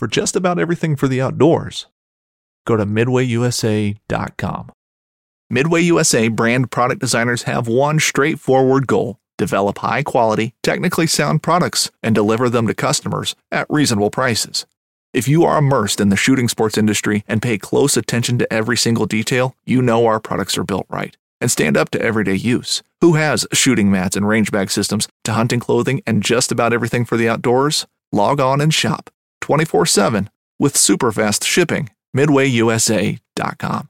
for just about everything for the outdoors. Go to midwayusa.com. Midway USA brand product designers have one straightforward goal develop high quality, technically sound products and deliver them to customers at reasonable prices. If you are immersed in the shooting sports industry and pay close attention to every single detail, you know our products are built right and stand up to everyday use. Who has shooting mats and range bag systems to hunting clothing and just about everything for the outdoors? Log on and shop 24 7 with super fast shipping. MidwayUSA.com.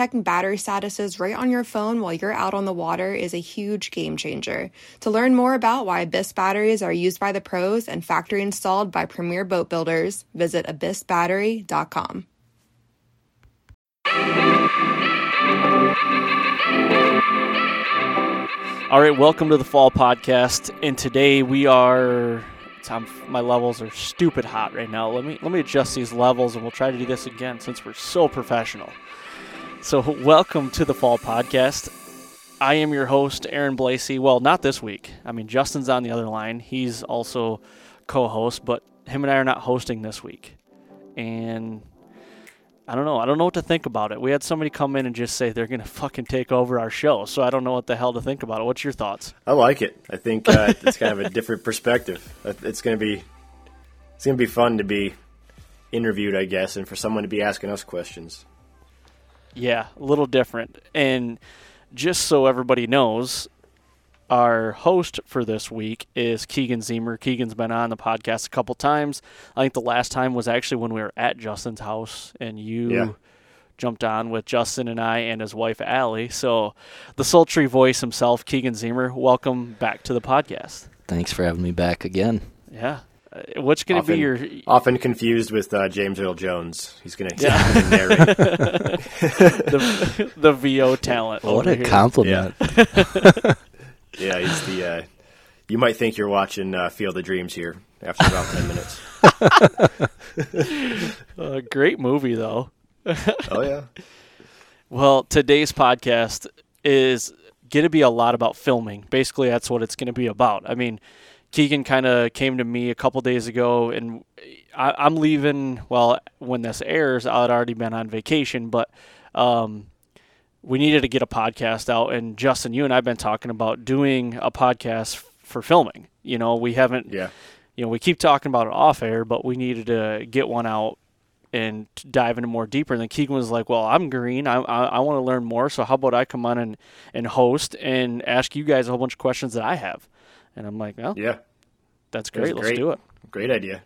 checking battery statuses right on your phone while you're out on the water is a huge game changer. To learn more about why Abyss batteries are used by the pros and factory installed by premier boat builders, visit abyssbattery.com. All right, welcome to the Fall Podcast, and today we are. I'm, my levels are stupid hot right now. Let me let me adjust these levels, and we'll try to do this again since we're so professional. So, welcome to the Fall Podcast. I am your host, Aaron Blasey. Well, not this week. I mean, Justin's on the other line. He's also co-host, but him and I are not hosting this week. And I don't know. I don't know what to think about it. We had somebody come in and just say they're going to fucking take over our show. So I don't know what the hell to think about it. What's your thoughts? I like it. I think uh, it's kind of a different perspective. It's going to be it's going to be fun to be interviewed, I guess, and for someone to be asking us questions. Yeah, a little different. And just so everybody knows, our host for this week is Keegan Ziemer. Keegan's been on the podcast a couple times. I think the last time was actually when we were at Justin's house and you Yeah. jumped on with Justin and I and his wife Allie. So the sultry voice himself, Keegan Ziemer, welcome back to the podcast. Thanks for having me back again. Yeah. Uh, What's going to be your Often confused with uh, James Earl Jones. He's going to Yeah. narrate. the, the VO talent? What a here. compliment. Yeah, he's the. Uh, you might think you're watching uh, Field of Dreams here after about ten minutes. Uh, great movie though. Oh yeah. Well, today's podcast is going to be a lot about filming. Basically, that's what it's going to be about. I mean, Keegan kind of came to me a couple days ago, and I, I'm leaving. Well, when this airs, I'd already been on vacation, but um, we needed to get a podcast out. And Justin, you and I've been talking about doing a podcast f- for filming. You know, we haven't Yeah. you know, we keep talking about it off air, but we needed to get one out and dive into more deeper. And then Keegan was like, "Well, I'm green. I I, I want to learn more. So how about I come on and and host and ask you guys a whole bunch of questions that I have?" And I'm like, "Well, Yeah. that's It was great. Let's great. do it." Great idea.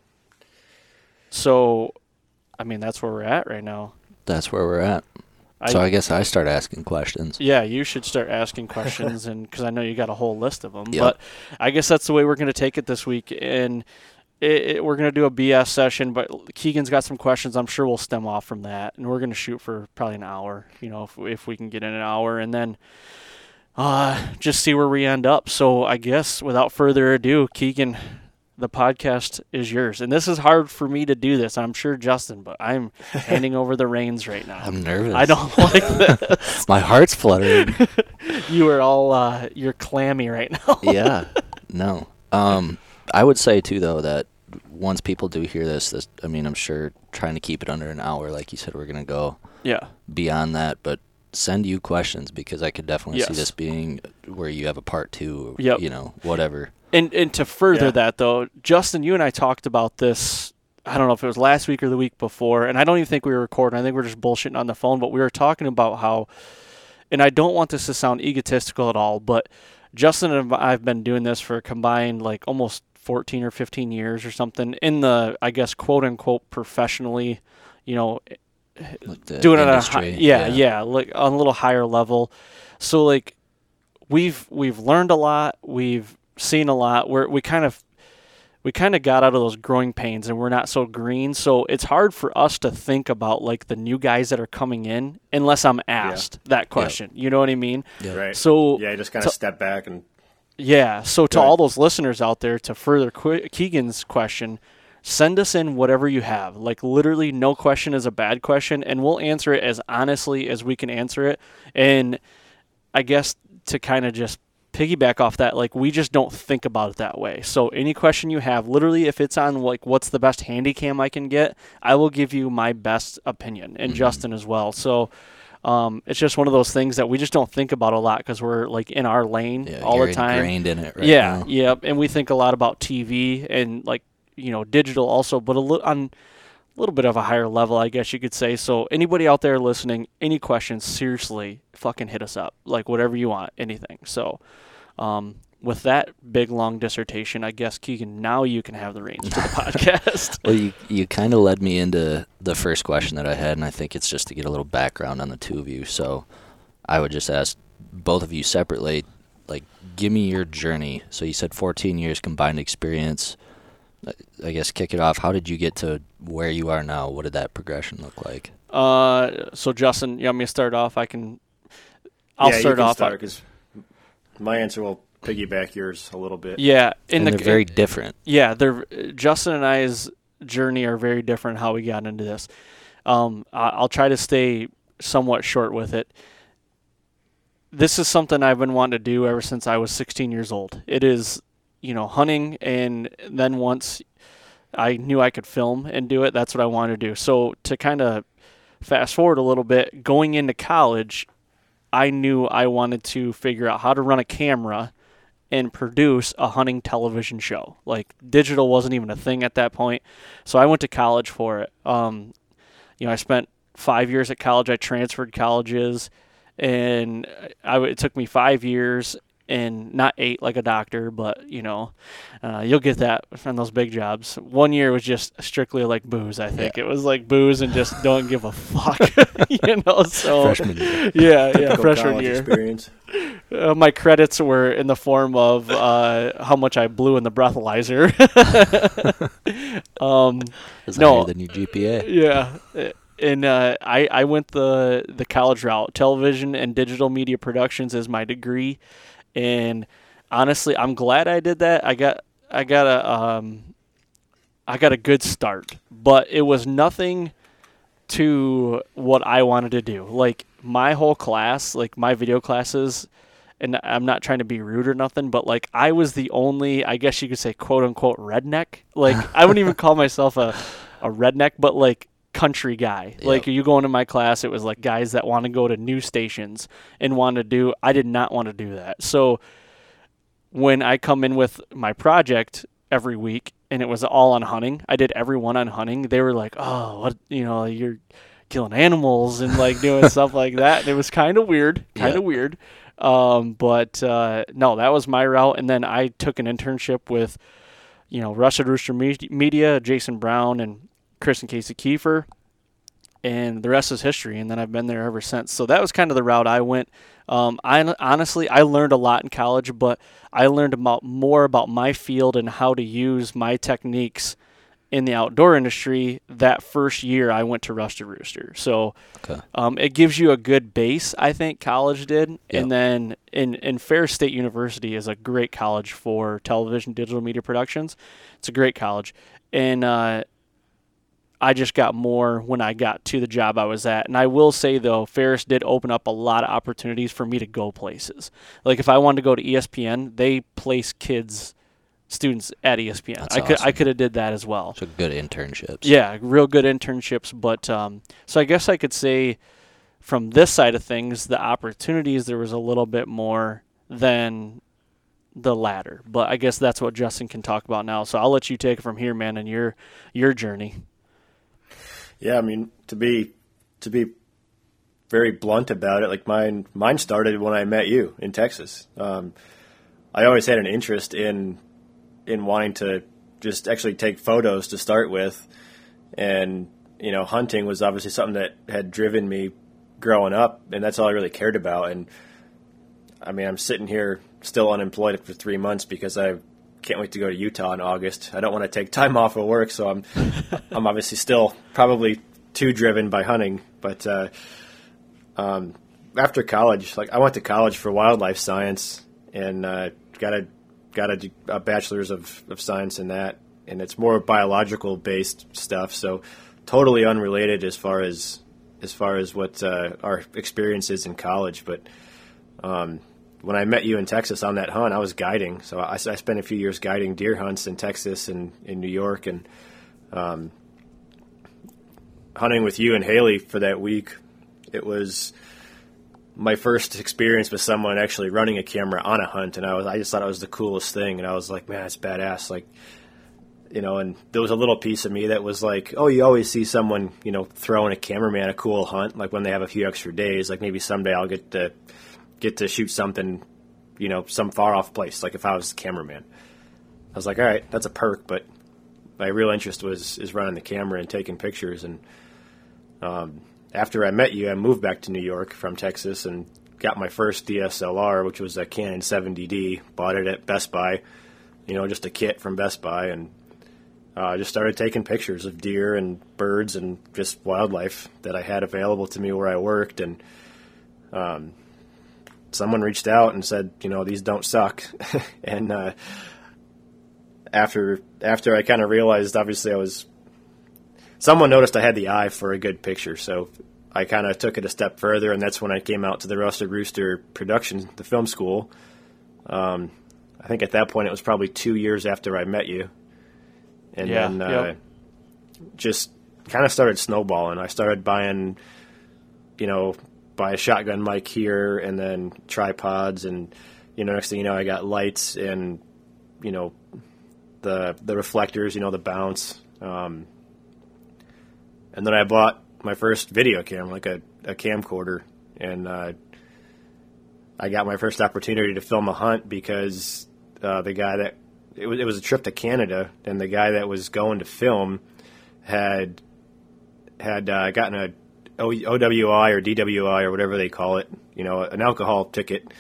So, I mean, that's where we're at right now. That's where we're at. I, so I guess I start asking questions. yeah, you should start asking questions, and because I know you got a whole list of them. Yep. But I guess that's the way we're going to take it this week, and it, it, we're going to do a BS session. But Keegan's got some questions. I'm sure we'll stem off from that, and we're going to shoot for probably an hour. You know, if if we can get in an hour, and then uh, just see where we end up. So I guess without further ado, Keegan. The podcast is yours, and this is hard for me to do this. I'm sure Justin, but I'm handing over the reins right now. I'm nervous. I don't like this. My heart's fluttering. you are all uh, you're clammy right now. yeah. No. Um, I would say too though that once people do hear this, this I mean, I'm sure trying to keep it under an hour, like you said, we're gonna go yeah. beyond that, but send you questions because I could definitely Yes. see this being where you have a part two. Yep. You know, whatever. And and to further Yeah. that though, Justin, you and I talked about this. I don't know if it was last week or the week before, and I don't even think we were recording. I think we are just bullshitting on the phone, but we were talking about how, and I don't want this to sound egotistical at all, but Justin and I've been doing this for a combined like almost 14 or 15 years or something in the, I guess, quote unquote, professionally, you know, Like the doing it industry. at a hi- yeah, yeah, like on a little higher level. So like we've we've learned a lot, we've seen a lot. We're we kind of we kind of got out of those growing pains and we're not so green. So it's hard for us to think about like the new guys that are coming in unless I'm asked that question. You know what I mean? Right. So yeah, you just kind of step back and yeah. So to ahead. all those listeners out there, to further Qu- Keegan's question, send us in whatever you have. Like literally, no question is a bad question, and we'll answer it as honestly as we can answer it. And I guess to kind of just piggyback off that, like we just don't think about it that way. So any question you have, literally, if it's on like what's the best handy cam I can get, I will give you my best opinion, and Justin as well. So. Um, it's just one of those things that we just don't think about a lot because we're like in our lane Yeah, all the time. ingrained in it right yeah, now. yep. And we think a lot about TV and like you know digital also, but a little on a little bit of a higher level, I guess you could say. So anybody out there listening, any questions, seriously, fucking hit us up. Like whatever you want, anything. So um, with that big long dissertation, I guess Keegan, now you can have the reins to the podcast. Well, you you kind of led me into the first question that I had, and I think it's just to get a little background on the two of you. So, I would just ask both of you separately, like, give me your journey. So you said 14 years combined experience. I- I guess kick it off. How did you get to where you are now? What did that progression look like? Uh, so Justin, you want me to start off? I can. I'll yeah, start you can off. start, 'cause my answer will piggyback yours a little bit. yeah, in and the they're very different. yeah, they're Justin and I's journey are very different. How we got into this. Um, I'll try to stay somewhat short with it. This is something I've been wanting to do ever since I was 16 years old. It is, you know, hunting, and then once I knew I could film and do it, that's what I wanted to do. So to kind of fast forward a little bit, going into college, I knew I wanted to figure out how to run a camera and produce a hunting television show. Like digital wasn't even a thing at that point, so I went to college for it. Um, you know, I spent five years at college. I transferred colleges, and I, it took me five years and not eight like a doctor, but you know, uh, you'll get that from those big jobs. One year was just strictly like booze. I think it was like booze and just don't give a fuck, you know. So Freshman year. yeah, yeah, freshman year. experience. Uh, my credits were in the form of uh, how much I blew in the breathalyzer. um, No. higher than your GPA. yeah, and uh, I I went the the college route. Television and digital media productions is my degree, and honestly, I'm glad I did that. I got I got a um, I got a good start, but it was nothing to what I wanted to do. Like my whole class, like my video classes, and I'm not trying to be rude or nothing, but like I was the only, I guess you could say, quote unquote, redneck. Like I wouldn't even call myself a, a redneck, but like country guy. Like you go into my class, it was like guys that want to go to new stations and want to do. I did not want to do that. So when I come in with my project every week and it was all on hunting, I did every one on hunting. They were like, "Oh, what you know, you're killing animals and like doing stuff like that." And it was kind of weird, kind of Yeah. weird. Um, but uh, no, that was my route. And then I took an internship with, you know, Rusted Rooster Media, Jason Brown, and Chris and Casey Keefer and the rest is history. And then I've been there ever since. So that was kind of the route I went. Um, I honestly I learned a lot in college, but I learned about more about my field and how to use my techniques in the outdoor industry that first year I went to Rusted Rooster. So Okay. um, it gives you a good base, I think college did. Yep. And then in, in Ferris State University is a great college for television, digital media productions. It's a great college. And uh, I just got more when I got to the job I was at. And I will say though, Ferris did open up a lot of opportunities for me to go places. Like if I wanted to go to ESPN, they place kids, students at ESPN. That's I could I could have did that as well. So good internships. Yeah, real good internships. But um, so I guess I could say from this side of things, the opportunities there was a little bit more than the latter. But I guess that's what Justin can talk about now. So I'll let you take it from here, man, and your your journey. Yeah, I mean to be to be very blunt about it, like mine mine started when I met you in Texas. Um, I always had an interest in in wanting to just actually take photos to start with, and you know, hunting was obviously something that had driven me growing up, and that's all I really cared about. And I mean, I'm sitting here still unemployed for three months because I can't wait to go to Utah in August. I don't want to take time off of work, so I'm I'm obviously still probably too driven by hunting. But uh, um, after college, like I went to college for wildlife science and uh, got a got a, a bachelor's of, of science in that, and it's more biological based stuff. So totally unrelated as far as as far as what uh, our experience is in college. But um, when I met you in Texas on that hunt, I was guiding. So I, I, spent a few years guiding deer hunts in Texas and in New York, and um, hunting with you and Haley for that week. It was my first experience with someone actually running a camera on a hunt, and I was I just thought it was the coolest thing, and I was like, man, it's badass. Like you know, and there was a little piece of me that was like, oh, you always see someone, you know, throwing a cameraman a cool hunt, like when they have a few extra days. Like maybe someday I'll get to get to shoot something, you know, some far off place. Like if I was a cameraman, I was like, all right, that's a perk. But my real interest was is running the camera and taking pictures. And um, after I met you, I moved back to New York from Texas and got my first DSLR, which was a Canon 70D. Bought it at Best Buy, you know, just a kit from Best Buy, and uh, I just started taking pictures of deer and birds and just wildlife that I had available to me where I worked. And um, someone reached out and said, you know, these don't suck. and uh, after after I kind of realized, obviously, I was someone noticed I had the eye for a good picture, so I kind of took it a step further, and that's when I came out to the Rusted Rooster production, the film school. Um, I think at that point it was probably two years after I met you, and yeah, then uh, yep. just kind of started snowballing. I started buying, you know, buy a shotgun mic here, and then tripods, and you know, next thing you know, I got lights and you know, the the reflectors, you know, the bounce, um, and then I bought my first video camera, like a, a camcorder, and uh, I got my first opportunity to film a hunt because uh, the guy that it was, it was a trip to Canada, and the guy that was going to film had had uh, gotten a OWI or DWI or whatever they call it, you know, an alcohol ticket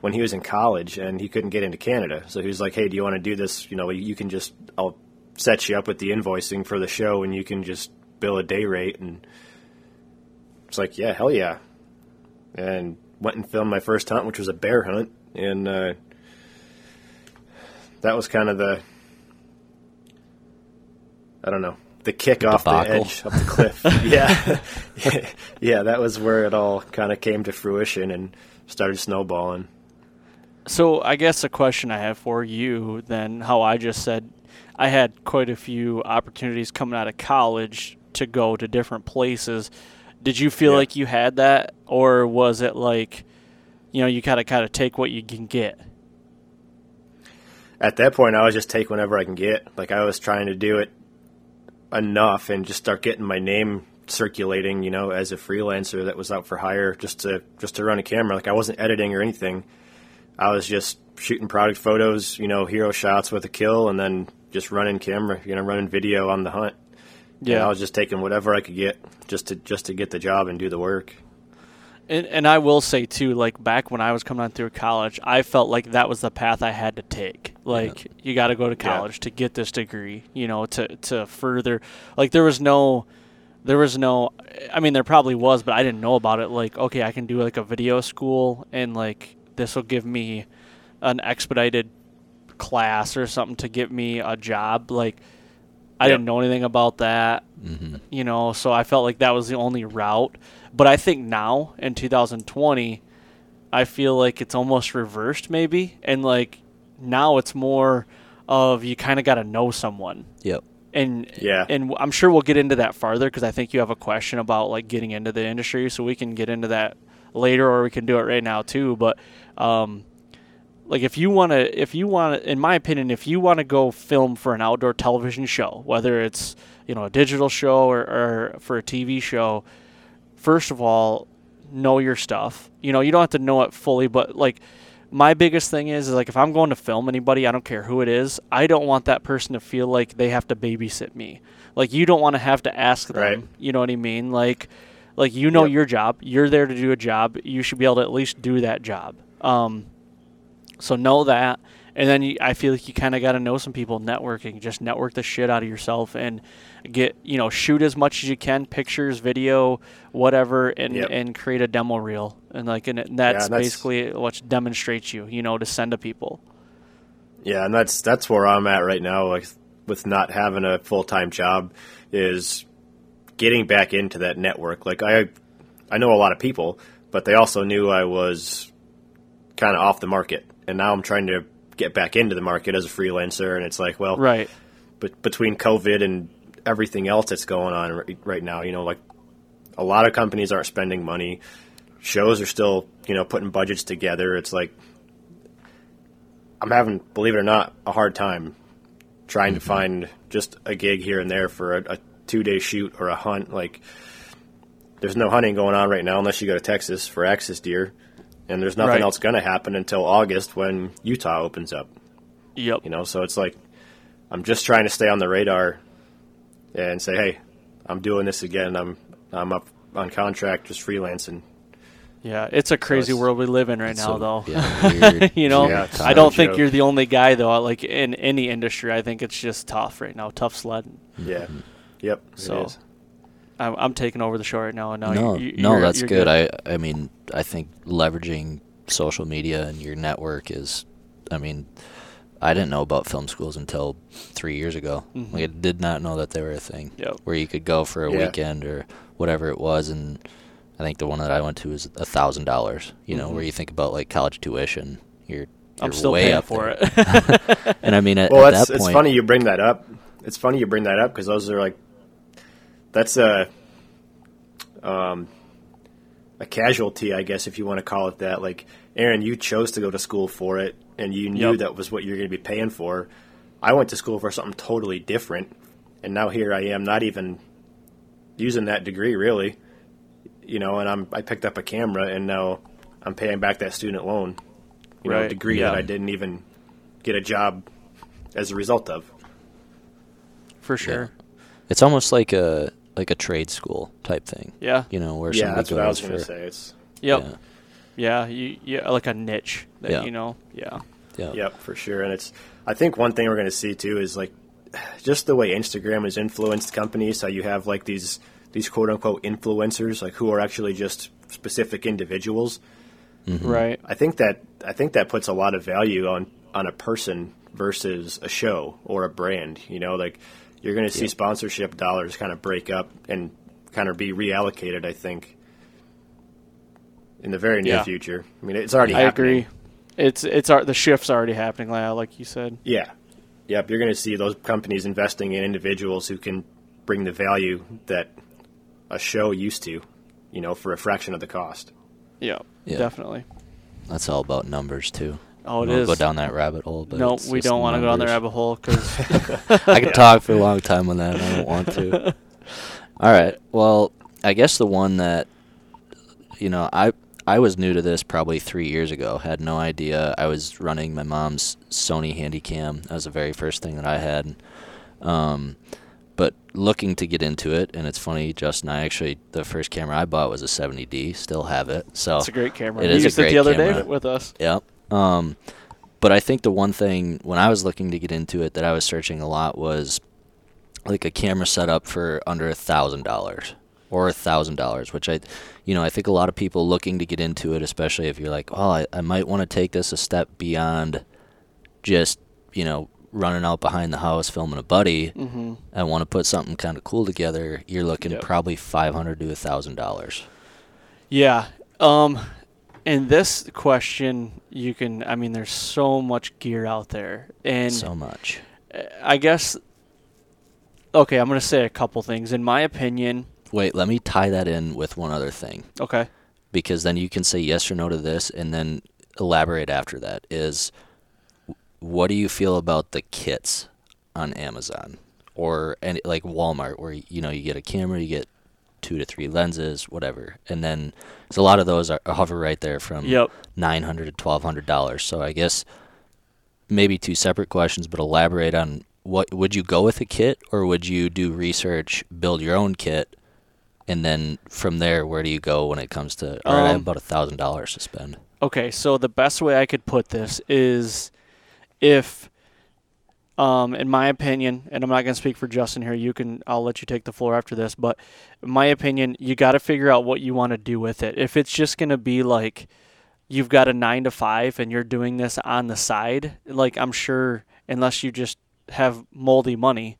when he was in college, and he couldn't get into Canada. So he was like, "Hey, do you want to do this? You know, you can just I'll set you up with the invoicing for the show, and you can just bill a day rate." And it's like, "Yeah, hell yeah!" And went and filmed my first hunt, which was a bear hunt, and uh, that was kind of the I don't know the kick off the edge of the cliff. yeah, yeah, that was where it all kind of came to fruition and started snowballing. So I guess a question I have for you then, how I just said, I had quite a few opportunities coming out of college to go to different places. Did you feel yeah. like you had that, or was it like, you know, you kind of kind of take what you can get? at that point, I was just take whenever I can get. Like I was trying to do it enough and just start getting my name circulating, you know, as a freelancer that was out for hire just to just to run a camera. Like I wasn't editing or anything. I was just shooting product photos, you know, hero shots with a kill, and then just running camera, you know, running video on the hunt. Yeah, and I was just taking whatever I could get just to just to get the job and do the work. And, and I will say too, like back when I was coming on through college, I felt like that was the path I had to take. Like yeah. you got to go to college yeah. to get this degree, you know, to to further. Like there was no, there was no. I mean, there probably was, but I didn't know about it. Like, okay, I can do like a video school, and like this will give me an expedited class or something to get me a job. Like, I yep. didn't know anything about that, mm-hmm. you know. So I felt like that was the only route. But I think now in 2020, I feel like it's almost reversed maybe, and like now it's more of you kind of got to know someone. Yep. And yeah, and I'm sure we'll get into that farther because I think you have a question about like getting into the industry, so we can get into that later, or we can do it right now too. But um, like if you want to, if you want, in my opinion, if you want to go film for an outdoor television show, whether it's you know a digital show or, or for a TV show, first of all, know your stuff. You know, you don't have to know it fully, but like my biggest thing is, is like if I'm going to film anybody, I don't care who it is, I don't want that person to feel like they have to babysit me. Like you don't want to have to ask them. Right. You know what I mean? Like like you know yep. your job. You're there to do a job. You should be able to at least do that job. Um, so know that. And then you, I feel like you kind of got to know some people networking. Just network the shit out of yourself and get you know shoot as much as you can, pictures, video, whatever, and Yep. and create a demo reel. And like and that's, and that's- basically what demonstrates you, you know, to send to people. Yeah, and that's that's where I'm at right now. Like with not having a full time job, is getting back into that network. Like I, I know a lot of people, but they also knew I was kind of off the market, and now I'm trying to get back into the market as a freelancer. And it's like, well, Right. but between COVID and everything else that's going on right, right now, you know, like a lot of companies aren't spending money. Shows are still, you know, putting budgets together. It's like I'm having, believe it or not, a hard time trying to mm-hmm. find just a gig here and there for a, a two day shoot or a hunt. Like, there's no hunting going on right now unless you go to Texas for axis deer, and there's nothing Right. else going to happen until August when Utah opens up. Yep. You know, so it's like I'm just trying to stay on the radar and say, hey, I'm doing this again. I'm I'm up on contract, just freelancing. Yeah, it's a crazy it's- world we live in right now, So, though. yeah, you know, Yeah, I don't think joke. you're the only guy though. Like in any industry, I think it's just tough right now, tough sledding. Yeah. Yep. So. I'm, I'm taking over the show right now, and now no, you, you, no, that's you're good. I, I mean, I think leveraging social media and your network is, I mean, I didn't know about film schools until three years ago. Mhm. Like, I did not know that they were a thing. Yep. Where you could go for a Yeah. weekend or whatever it was, and I think the one that I went to was a thousand dollars. You know, Mhm. where you think about like college tuition, you're, you're I'm still way paying up for there. it. And I mean, at, Well, at that's that it's funny you bring that up. It's funny you bring that up because those are like that's a um a casualty, I guess, if you want to call it that. Like Aaron, you chose to go to school for it, and you knew Yep. that was what you're going to be paying for. I went to school for something totally different, and now here I am, not even using that degree really. You know, and I'm I picked up a camera, and now I'm paying back that student loan. You know, Right, degree yeah. that I didn't even get a job as a result of. for sure. it's almost like a like a trade school type thing. Yeah. You know, where yeah, somebody that's what I was going to for- say. It's Yep. Yeah. Yeah. You. Yeah. Like a niche. That, Yeah. You know. Yeah. Yeah. yep for sure, and it's. I think one thing we're going to see too is like just the way Instagram has influenced companies. How you have like these these quote unquote influencers, like who are actually just specific individuals. Mm-hmm. Right. I think that I think that puts a lot of value on on a person versus a show or a brand. You know, like you're going to see sponsorship dollars kind of break up and kind of be reallocated. I think in the very near Yeah. future. I mean, it's already. I happening. agree. It's it's the shift's already happening, like like you said. Yeah. Yep. You're going to see those companies investing in individuals who can bring the value that a show used to, you know, for a fraction of the cost. Yeah. Yeah. Definitely. That's all about numbers too. Oh, it is. Go down that rabbit hole, but no, we don't want to go down the rabbit hole because I could talk for a long time on that. and I don't want to. All right. Well, I guess the one that you know, I I was new to this probably three years ago. Had no idea. I was running my mom's Sony Handycam. That was the very first thing that I had. Um, but looking to get into it, and it's funny, Justin. I actually the first camera I bought was a 70D. Still have it. So it's a great camera. It you is a used it the other day with us. Yep. Um, but I think the one thing when I was looking to get into it that I was searching a lot was like a camera setup for under a thousand dollars or a thousand dollars, which I, you know, I think a lot of people looking to get into it, especially if you're like, oh, I, I might want to take this a step beyond just, you know, running out behind the house filming a buddy. Mm-hmm. I want to put something kind of cool together. You're looking Yep. probably five hundred to a thousand dollars. Yeah. Um, in this question, you can. I mean, there's so much gear out there, and So much. I guess. Okay, I'm gonna say a couple things. In my opinion, Wait, let me tie that in with one other thing. okay, because then you can say yes or no to this and then elaborate after that is what do you feel about the kits on Amazon or any like Walmart where you know you get a camera you get two to three lenses whatever and then so a lot of those are hover right there from Yep. 900 to 1200 dollars so I guess maybe two separate questions but elaborate on what would you go with a kit or would you do research build your own kit and then from there, where do you go when it comes to? All right, I have Um, about a thousand dollars to spend. Okay, so the best way I could put this is if, um, in my opinion, and I'm not going to speak for Justin here. You can, I'll let you take the floor after this. But in my opinion, you got to figure out what you want to do with it. If it's just going to be like you've got a nine to five and you're doing this on the side, like I'm sure, unless you just have moldy money,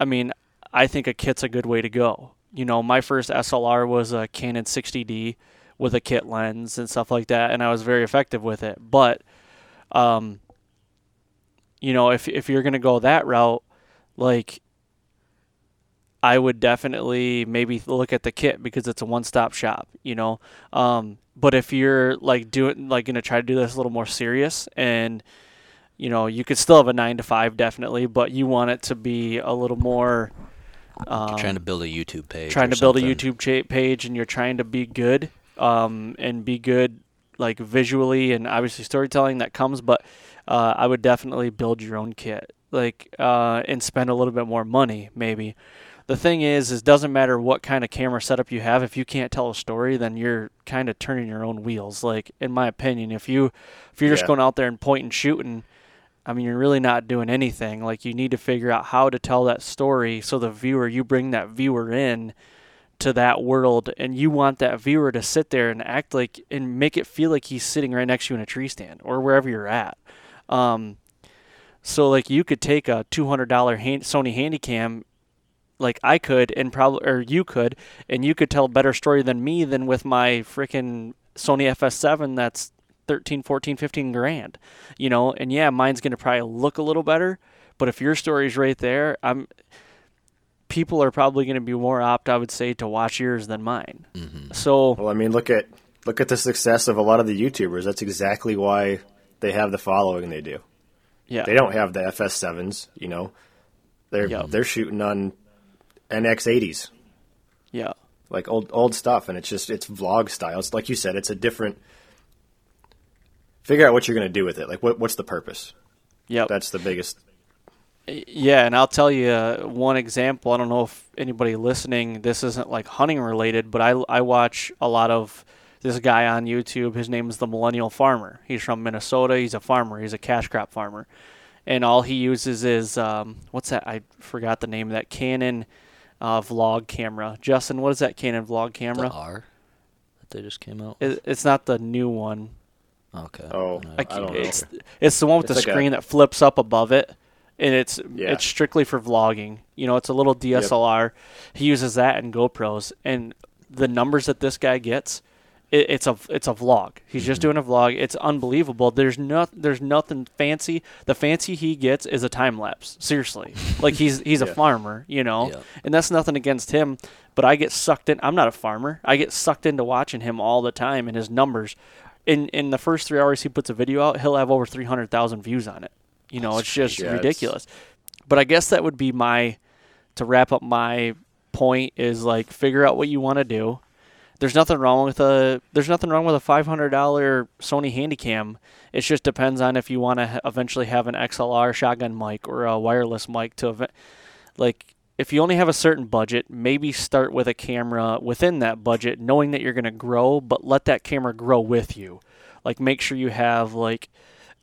I mean, I think a kit's a good way to go. You know, my first SLR was a Canon 60D with a kit lens and stuff like that, and I was very effective with it. But, um, you know, if if you're gonna go that route, like, I would definitely maybe look at the kit because it's a one-stop shop. You know, um, but if you're like doing like gonna try to do this a little more serious and you know you could still have a nine to five definitely but you want it to be a little more um, trying to build a YouTube page. trying to build a. YouTube page and you're trying to be good um, and be good like visually and obviously storytelling that comes but uh, I would definitely build your own kit like uh, and spend a little bit more money maybe the thing is is doesn't matter what kind of camera setup you have if you can't tell a story then you're kind of turning your own wheels like in my opinion if you if you're just going out there and pointing shooting I mean, you're really not doing anything. Like, you need to figure out how to tell that story so the viewer, you bring that viewer in to that world, and you want that viewer to sit there and act like and make it feel like he's sitting right next to you in a tree stand or wherever you're at. Um, so, like, you could take a $200 hand, Sony Handycam, like I could, and probably, or you could, and you could tell a better story than me than with my freaking Sony FS7 that's 13 14 15 grand you know? And yeah mine's going to probably look a little better but if your story's right there i'm people are probably going to be more apt i would say to watch yours than mine. So Well, I mean, look at look at the success of a lot of the YouTubers. That's exactly why they have the following they do. yeah They don't have the FS7s, you know. They're Yep. they're shooting on NX80s, yeah like old old stuff, and it's just it's vlog style. It's like you said, it's a different. Figure out what you're going to do with it. Like, what what's the purpose? Yeah. That's the biggest. Yeah, and I'll tell you uh, one example. I don't know if anybody listening, this isn't like hunting related, but I, I watch a lot of this guy on YouTube. His name is the Millennial Farmer. He's from Minnesota. He's a farmer. He's a cash crop farmer, and all he uses is um, what's that? I forgot the name of that Canon uh, vlog camera. Justin, what is that Canon vlog The camera? R that they just came out. It, it's not the new one. okay. Oh, I I don't know. it's it's the one with It's the like a- screen that flips up above it, and it's Yeah. it's strictly for vlogging. You know, it's a little DSLR. He uses that and GoPros, and the numbers that this guy gets, it, it's a it's a vlog. He's just mm-hmm. doing a vlog. It's unbelievable. There's no there's nothing fancy. The fancy he gets is a time lapse. Seriously, like he's he's a farmer, you know, Yeah. and that's nothing against him. But I get sucked in. I'm not a farmer. I get sucked into watching him all the time and his numbers. In in the first three hours he puts a video out, he'll have over three hundred thousand views on it. You know, it's just Yeah, it's- ridiculous. But I guess that would be my to wrap up my point is like figure out what you want to do. There's nothing wrong with a there's nothing wrong with a five hundred dollar Sony Handycam. It just depends on if you want to eventually have an XLR shotgun mic or a wireless mic to event. Like if you only have a certain budget, maybe start with a camera within that budget, knowing that you're going to grow, but let that camera grow with you. Like make sure you have like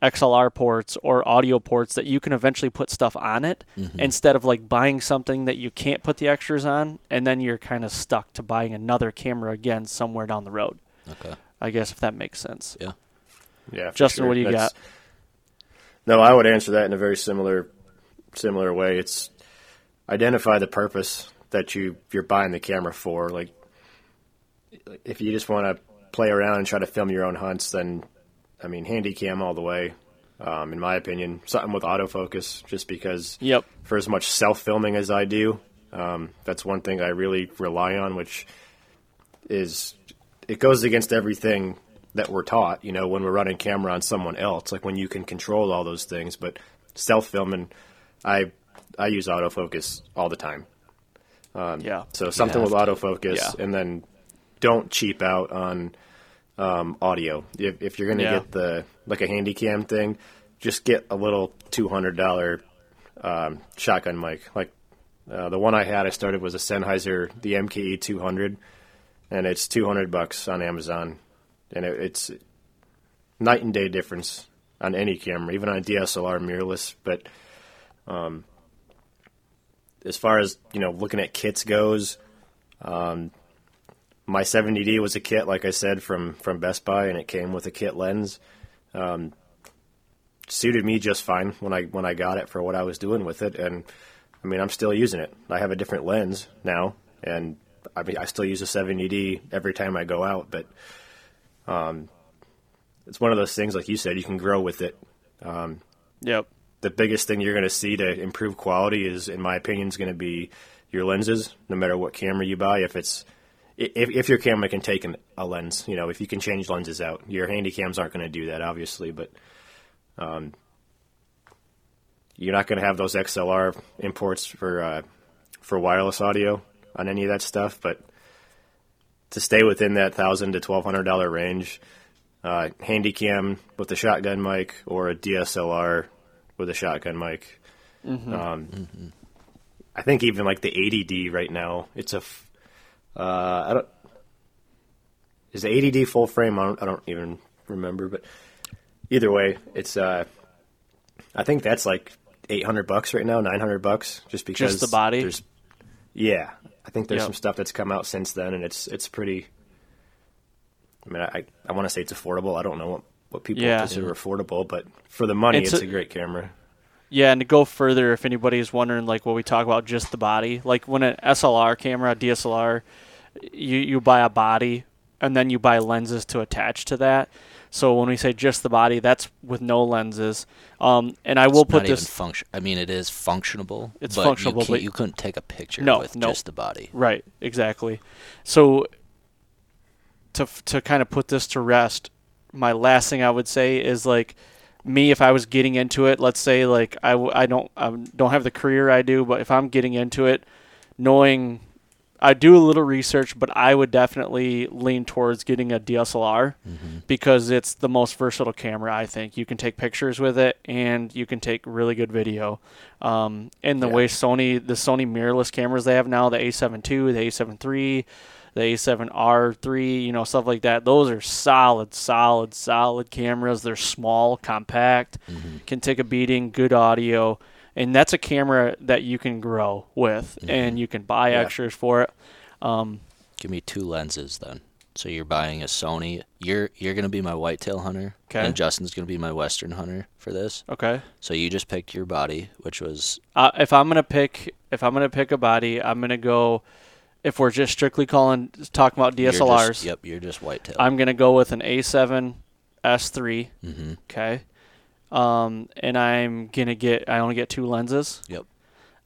XLR ports or audio ports that you can eventually put stuff on it mm-hmm. instead of like buying something that you can't put the extras on and then you're kind of stuck to buying another camera again somewhere down the road. Okay. I guess if that makes sense. Yeah. Yeah, Justin, sure. what do you That's- got? No, I would answer that in a very similar similar way. It's identify the purpose that you you're buying the camera for. Like, if you just want to play around and try to film your own hunts, then I mean, handy cam all the way. Um, in my opinion, something with autofocus, just because Yep. for as much self filming as I do, um, that's one thing I really rely on, which is it goes against everything that we're taught, you know, when we're running camera on someone else, like when you can control all those things. But self filming, I I use autofocus all the time. Yeah. So something with autofocus, Yeah. and then don't cheap out on um, audio. If, if you're going to Yeah. get the like a handy cam thing, just get a little two hundred dollar um, shotgun mic. Like uh, the one I had, I started was a Sennheiser, the MKE two hundred, and it's two hundred bucks on Amazon, and it, it's night and day difference. on any camera, even on a DSLR mirrorless. But um, as far as you know, looking at kits goes, um, my 70D was a kit, like I said, from from Best Buy, and it came with a kit lens. Um, suited me just fine when I when I got it for what I was doing with it, and I mean I'm still using it. I have a different lens now, and I mean I still use a 70D every time I go out, but um, it's one of those things, like you said, you can grow with it. Um, Yep. the biggest thing you're going to see to improve quality is, in my opinion, is going to be your lenses. No matter what camera you buy, if it's if, if your camera can take an, a lens, you know, if you can change lenses out, your handy cams aren't going to do that, obviously, but um, you're not going to have those XLR imports for uh, for wireless audio on any of that stuff. But to stay within that thousand to twelve hundred dollar range, uh, handy cam with a shotgun mic or a DSLR with a shotgun mic. Um, I think even like the 80D right now, it's a. F- uh, I don't. Is the 80D full frame? I don't, I don't even remember, but either way, it's. Uh, I think that's like 800 bucks right now, 900 bucks, just because the body? There's, yeah, I think there's Yep. some stuff that's come out since then, and it's it's pretty. I mean, I I want to say it's affordable. I don't know what what people Yeah. consider affordable, but for the money, It's it's, a- a, great camera. Yeah, and to go further, if anybody's wondering, like what we talk about, just the body. Like when an SLR camera, DSLR, you you buy a body, and then you buy lenses to attach to that. So when we say just the body, that's with no lenses. Um, and I will It's put not this even function. I mean, it is functionable. It's but functionable, You, but- you couldn't take a picture No, with no. just the body. Right, exactly. So to to kind of put this to rest, my last thing I would say is like me if I was getting into it, let's say like I, I don't I don't have the career I do, but if I'm getting into it, knowing I do a little research, but I would definitely lean towards getting a DSLR because it's the most versatile camera. I think you can take pictures with it and you can take really good video. Um, and the Yeah. way Sony, the Sony mirrorless cameras they have now, the A7 II, the A7 III, the A7 R3, you know, stuff like that. Those are solid, solid, solid cameras. They're small, compact, can take a beating, good audio, and that's a camera that you can grow with, and you can buy Yeah. extras for it. Um, Give me two lenses then. So you're buying a Sony. You're you're gonna be my whitetail hunter, 'Kay. and Justin's gonna be my western hunter for this. okay. So you just picked your body, which was Uh, if I'm gonna pick, if I'm gonna pick a body, I'm gonna go. If we're just strictly calling talking about you're DSLRs, just- yep, you're just whitetail. I'm gonna go with an A7 S3. mm-hmm. Okay. Um, and I'm gonna get. I only get two lenses. Yep.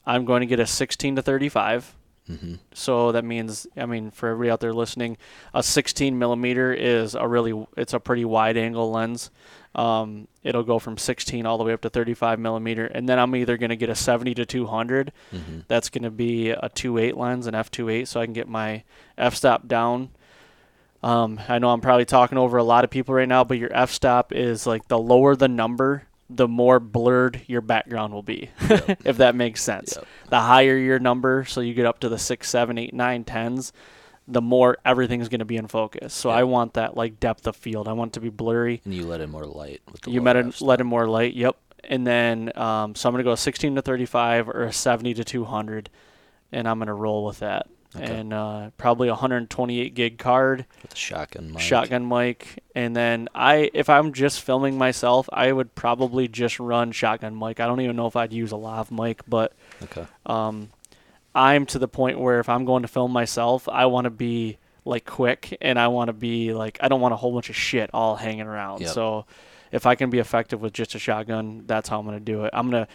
I'm going to get a 16 to 35. Mm-hmm. So that means, I mean, for everybody out there listening, a 16 millimeter is a really, it's a pretty wide angle lens. Um, it'll go from 16 all the way up to 35 millimeter, and then I'm either going to get a 70 to 200. Mm-hmm. That's going to be a 2.8 lens, an f2.8, so I can get my f-stop down. Um, I know I'm probably talking over a lot of people right now, but your f-stop is like the lower the number, the more blurred your background will be, if that makes sense. Yep. The higher your number, so you get up to the six, seven, eight, nine, tens, the more everything's going to be in focus. So Yeah. I want that like depth of field. I want it to be blurry. And you let in more light with the You met it, let in more light. Yep. And then um, so I'm going to go 16 to 35 or a 70 to 200, and I'm going to roll with that. Okay. And uh, probably a 128 gig card with the shotgun mic. shotgun mic and then i if i'm just filming myself i would probably just run shotgun mic i don't even know if i'd use a lav mic but Okay. um i'm to the point where if i'm going to film myself i want to be like quick and i want to be like i don't want a whole bunch of shit all hanging around Yep. so if i can be effective with just a shotgun that's how i'm going to do it i'm going to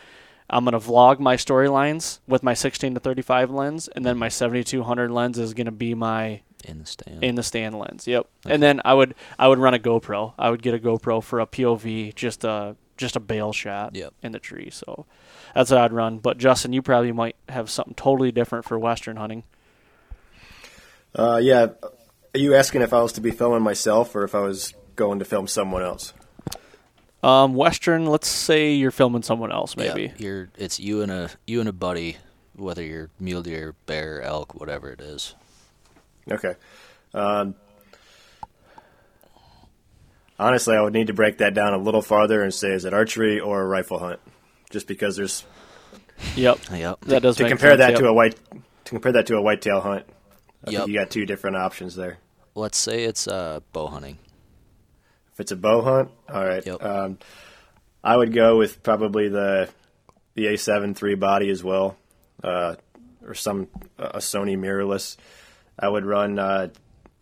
I'm gonna vlog my storylines with my 16 to 35 lens, and then my 7200 lens is gonna be my In the stand. in the stand lens. Yep. Okay. And then I would I would run a GoPro. I would get a GoPro for a POV, just a just a bail shot Yep. in the tree. So that's what I'd run. But Justin, you probably might have something totally different for western hunting. Uh, yeah. Are you asking if I was to be filming myself or if I was going to film someone else? Um, western, let's say you're filming someone else, Yeah, maybe. you're it's you and a you and a buddy, whether you're mule deer, bear, elk, whatever it is. Okay. Um, honestly, I would need to break that down a little farther and say, is it archery or a rifle hunt? Just because there's Yep. Yep. That does to make compare sense, that yep. to a white to compare that to a whitetail hunt. I Yep. think you got two different options there. Let's say it's uh, bow hunting. If it's a bow hunt, all right. Yep. Um, I would go with probably the the A7 three body as well, uh, or some a Sony mirrorless. I would run uh,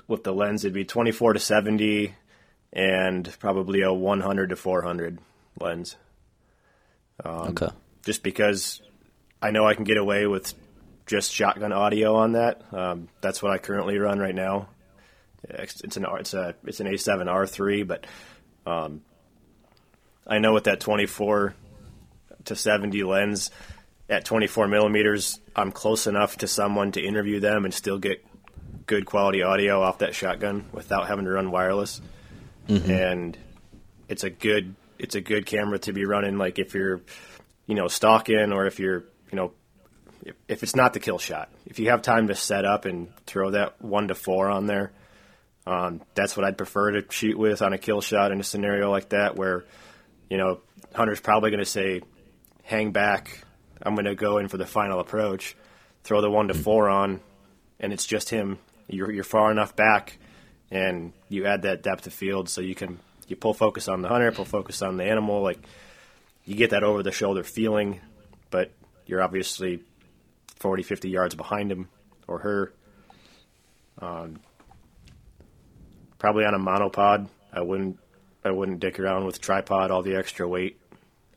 with the lens. It'd be 24 to 70, and probably a 100 to 400 lens. Um, okay. Just because I know I can get away with just shotgun audio on that. Um, that's what I currently run right now. It's, it's an R- it's a it's an A7 R3, but um, I know with that 24 to 70 lens at 24 millimeters, I'm close enough to someone to interview them and still get good quality audio off that shotgun without having to run wireless. And it's a good it's a good camera to be running like if you're you know stalking or if you're you know if, if it's not the kill shot if you have time to set up and throw that one to four on there um, that's what I'd prefer to shoot with on a kill shot in a scenario like that where you know hunter's probably going to say hang back. I'm going to go in for the final approach. Throw the one to four on and it's just him. You're, you're far enough back and you add that depth of field so you can you pull focus on the hunter pull focus on the animal like you get that over the shoulder feeling but you're obviously 40 50 yards behind him or her. Um, probably on a monopod i wouldn't i wouldn't dick around with tripod all the extra weight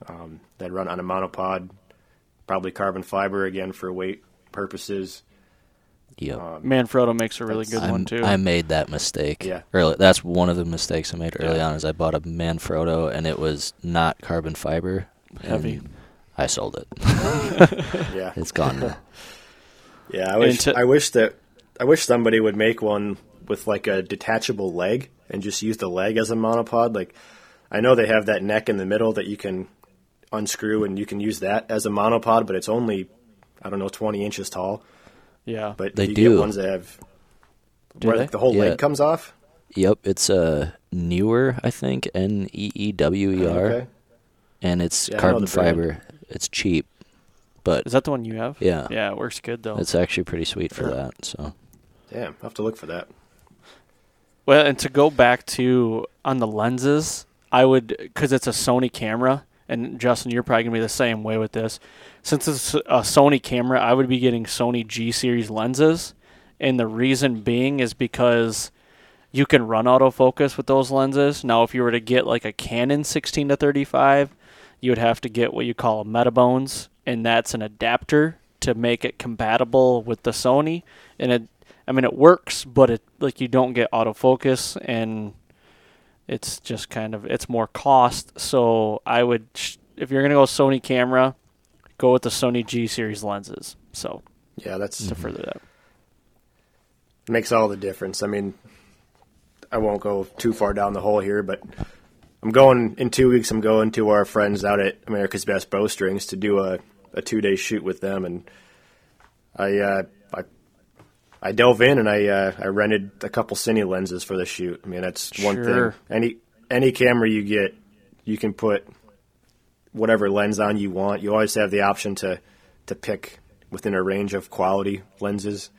um, that run on a monopod probably carbon fiber again for weight purposes Yep. Manfrotto makes a really good one I'm- too. I made that mistake. Yeah. Early. That's one of the mistakes I made early Yeah. on. Is I bought a Manfrotto and it was not carbon fiber. Heavy. I sold it. yeah It's gone now. Yeah, I wish to- I wish that I wish somebody would make one with like a detachable leg and just use the leg as a monopod. Like I know they have that neck in the middle that you can unscrew and you can use that as a monopod, but it's only I don't know twenty inches tall. yeah. But They you do. get ones that have Do where they? like, the whole Yeah. leg comes off. Yep. It's a newer, I think, N E E W E R, Okay. and it's Yeah, carbon the brand. fiber. It's cheap, but Is that the one you have? yeah, Yeah, it works good though. it's actually pretty sweet for Yeah. that. So Damn, I have to look for that. Well, and to go back to on the lenses, I would because it's a Sony camera, and Justin, you're probably gonna be the same way with this. Since it's a Sony camera, I would be getting Sony G series lenses, and the reason being is because you can run autofocus with those lenses. Now, if you were to get like a Canon 16 to 35, you would have to get what you call a Metabones, and that's an adapter to make it compatible with the Sony. And it, I mean, it works, but it like you don't get autofocus, and it's just kind of it's more cost. So I would, sh- if you're gonna go Sony camera, go with the Sony G series lenses. So Yeah, that's to further that, makes all the difference. I mean, I won't go too far down the hole here, but I'm going in two weeks. I'm going to our friends out at America's Best Bowstrings to do a, a two day shoot with them, and I uh, I I dove in and I uh, I rented a couple cine lenses for the shoot. I mean, that's one Sure. thing. Any any camera you get, you can put whatever lens on you want. You always have the option to to pick within a range of quality lenses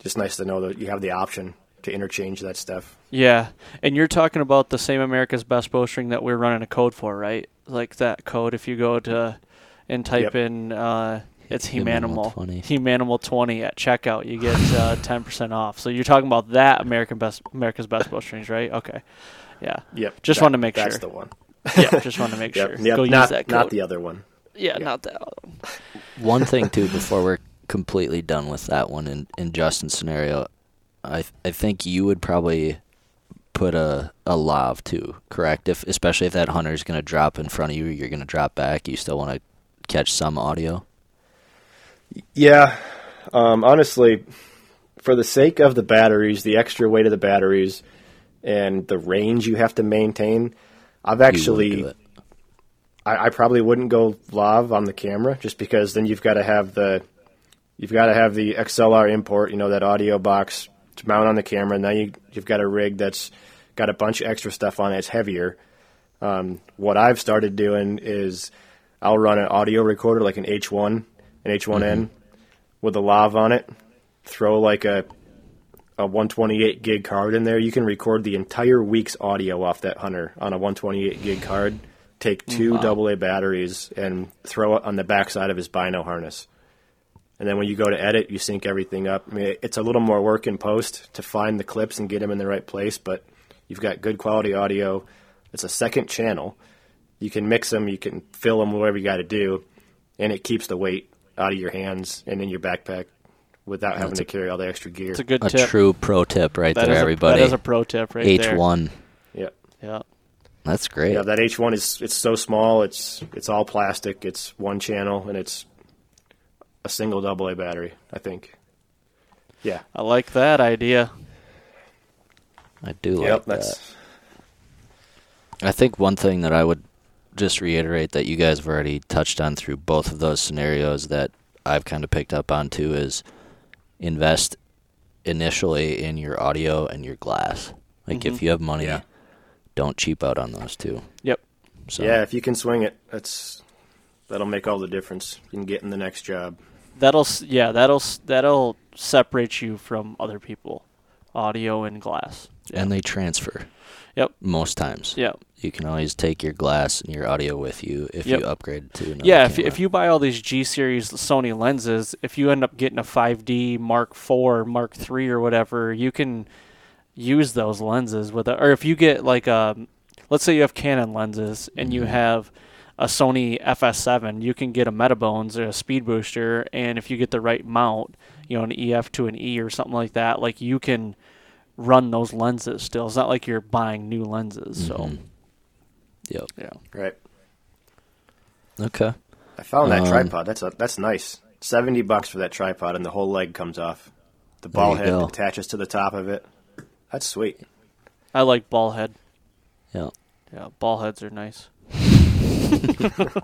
just nice to know that you have the option to interchange that stuff. yeah. And you're talking about the same America's Best Bowstring that we're running a code for, right? Like that code. If you go to and type Yep. in uh, it's Humanimal Humanimal 20. Twenty at checkout, you get uh, ten percent off. So you're talking about that American Best America's Best Bowstrings, right? Okay. Yeah. Yep. Just that- wanted to make that's sure. That's the one. Yeah. Just want to make Yep. sure. Yep. Go use not, that code. not the other one. yeah, not that. other one. one thing too before we're completely done with that one in, in Justin's scenario, I I think you would probably put a a lav too, correct? If especially if that hunter's gonna drop in front of you, you're gonna drop back. You still want to catch some audio. Yeah. Um, honestly, for the sake of the batteries, the extra weight of the batteries, and the range you have to maintain, I've actually. I, I probably wouldn't go live on the camera just because then you've got to have the you've got to have the XLR import, you know, that audio box to mount on the camera. Now you you've got a rig that's got a bunch of extra stuff on it. It's heavier. Um, what I've started doing is I'll run an audio recorder like an H1, an H1N mm-hmm. with a lav on it. Throw like a a 128 gig card in there. You can record the entire week's audio off that hunter on a 128 gig card. Take two AA batteries and throw it on the backside of his bino harness. And then when you go to edit, you sync everything up. I mean, it's a little more work in post to find the clips and get them in the right place, but you've got good quality audio. It's a second channel. You can mix them, you can fill them, whatever you got to do, and it keeps the weight out of your hands and in your backpack without having to carry all the extra gear. It's a good A tip. true pro tip right That there, is a- everybody. that is a pro tip right there. H1. Yep. Yeah. That's great. Yeah, that H1 is it's so small. It's it's all plastic. It's one channel and it's a single AA battery. I think. Yeah. I like that idea. I do like yep. that. That's I think one thing that I would just reiterate that you guys have already touched on through both of those scenarios that I've kind of picked up on too is invest initially in your audio and your glass. Like if mm-hmm. you have money, Yeah. don't cheap out on those two. Yep. So yeah. If you can swing it, that's that'll make all the difference in getting the next job. That'll yeah, that'll that'll separate you from other people. Audio and glass. Yeah. and they transfer. Yep. Most times. yeah. You can always take your glass and your audio with you if Yep. you upgrade to another Yeah, if, camera. if you buy all these G series Sony lenses, if you end up getting a 5D Mark IV, Mark III, or whatever, you can use those lenses with it. Or if you get like a, let's say you have Canon lenses and you mm-hmm. have a Sony FS7, you can get a Metabones or a Speed Booster, and if you get the right mount, you know, an EF to an E or something like that, like you can run those lenses still. It's not like you're buying new lenses. So Mhm. Yep. yeah, Right. Okay. I found that Um, tripod. That's a that's nice. Seventy bucks for that tripod, and the whole leg comes off. The ball head go. attaches to the top of it. That's sweet. I like ball head. Yeah. Yeah, ball heads are nice.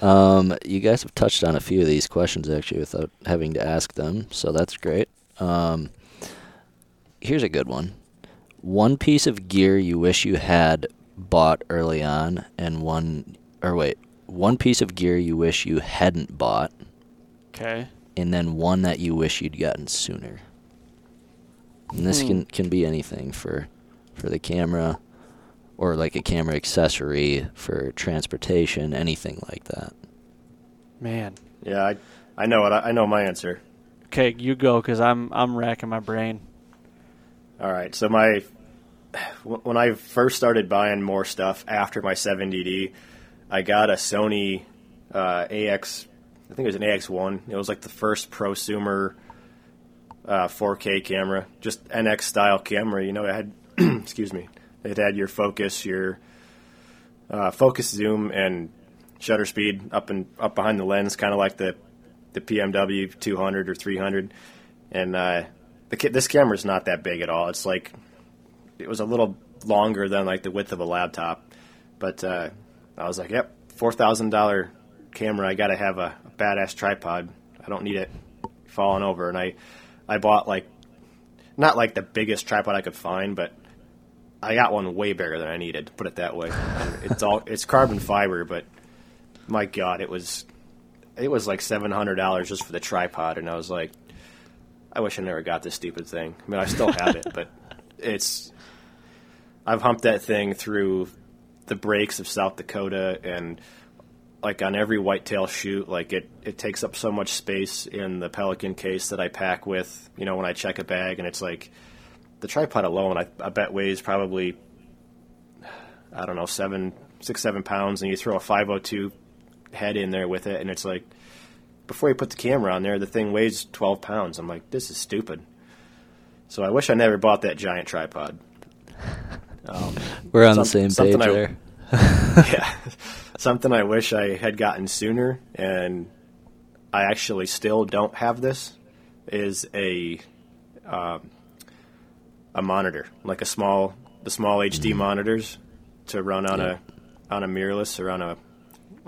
Um, you guys have touched on a few of these questions actually without having to ask them, so that's great. Um, here's a good one. One piece of gear you wish you had bought early on, and one, or wait, one piece of gear you wish you hadn't bought, Okay. and then one that you wish you'd gotten sooner. And this Hmm. can can be anything for for the camera, or like a camera accessory for transportation, anything like that. Man. Yeah, I I know it. I, I know my answer. Okay, you go because I'm I'm racking my brain. All right. So my when I first started buying more stuff after my 7DD, I got a Sony uh, AX. I think it was an AX1. It was like the first prosumer uh, 4K camera, just NX style camera. You know, it had excuse me, it had your focus, your uh, focus zoom, and shutter speed up and up behind the lens, kind of like the the PMW 200 or 300. And uh, the ca- this not that big at all. It's like it was a little longer than like the width of a laptop, but uh, I was like, yep, four thousand dollar camera. I got to have a, a badass tripod. I don't need it falling over. And I I bought like not like the biggest tripod I could find, but I got one way bigger than I needed. Put it that way. it's all it's carbon fiber, but my God, it was it was like seven hundred dollars just for the tripod, and I was like, I wish I never got this stupid thing. I mean, I still have it, but it's I've humped that thing through the breaks of South Dakota and like on every whitetail shoot, like it, it takes up so much space in the Pelican case that I pack with, you know, when I check a bag and it's like the tripod alone, I, I bet weighs probably, I don't know, seven, six, seven pounds and you throw a 502 head in there with it and it's like, before you put the camera on there, the thing weighs 12 pounds. I'm like, this is stupid. So I wish I never bought that giant tripod. Um, We're on the same page something I- there. yeah, something I wish I had gotten sooner, and I actually still don't have this. Is a um, a monitor, like a small the small HD monitors to run on Yeah. a on a mirrorless or on a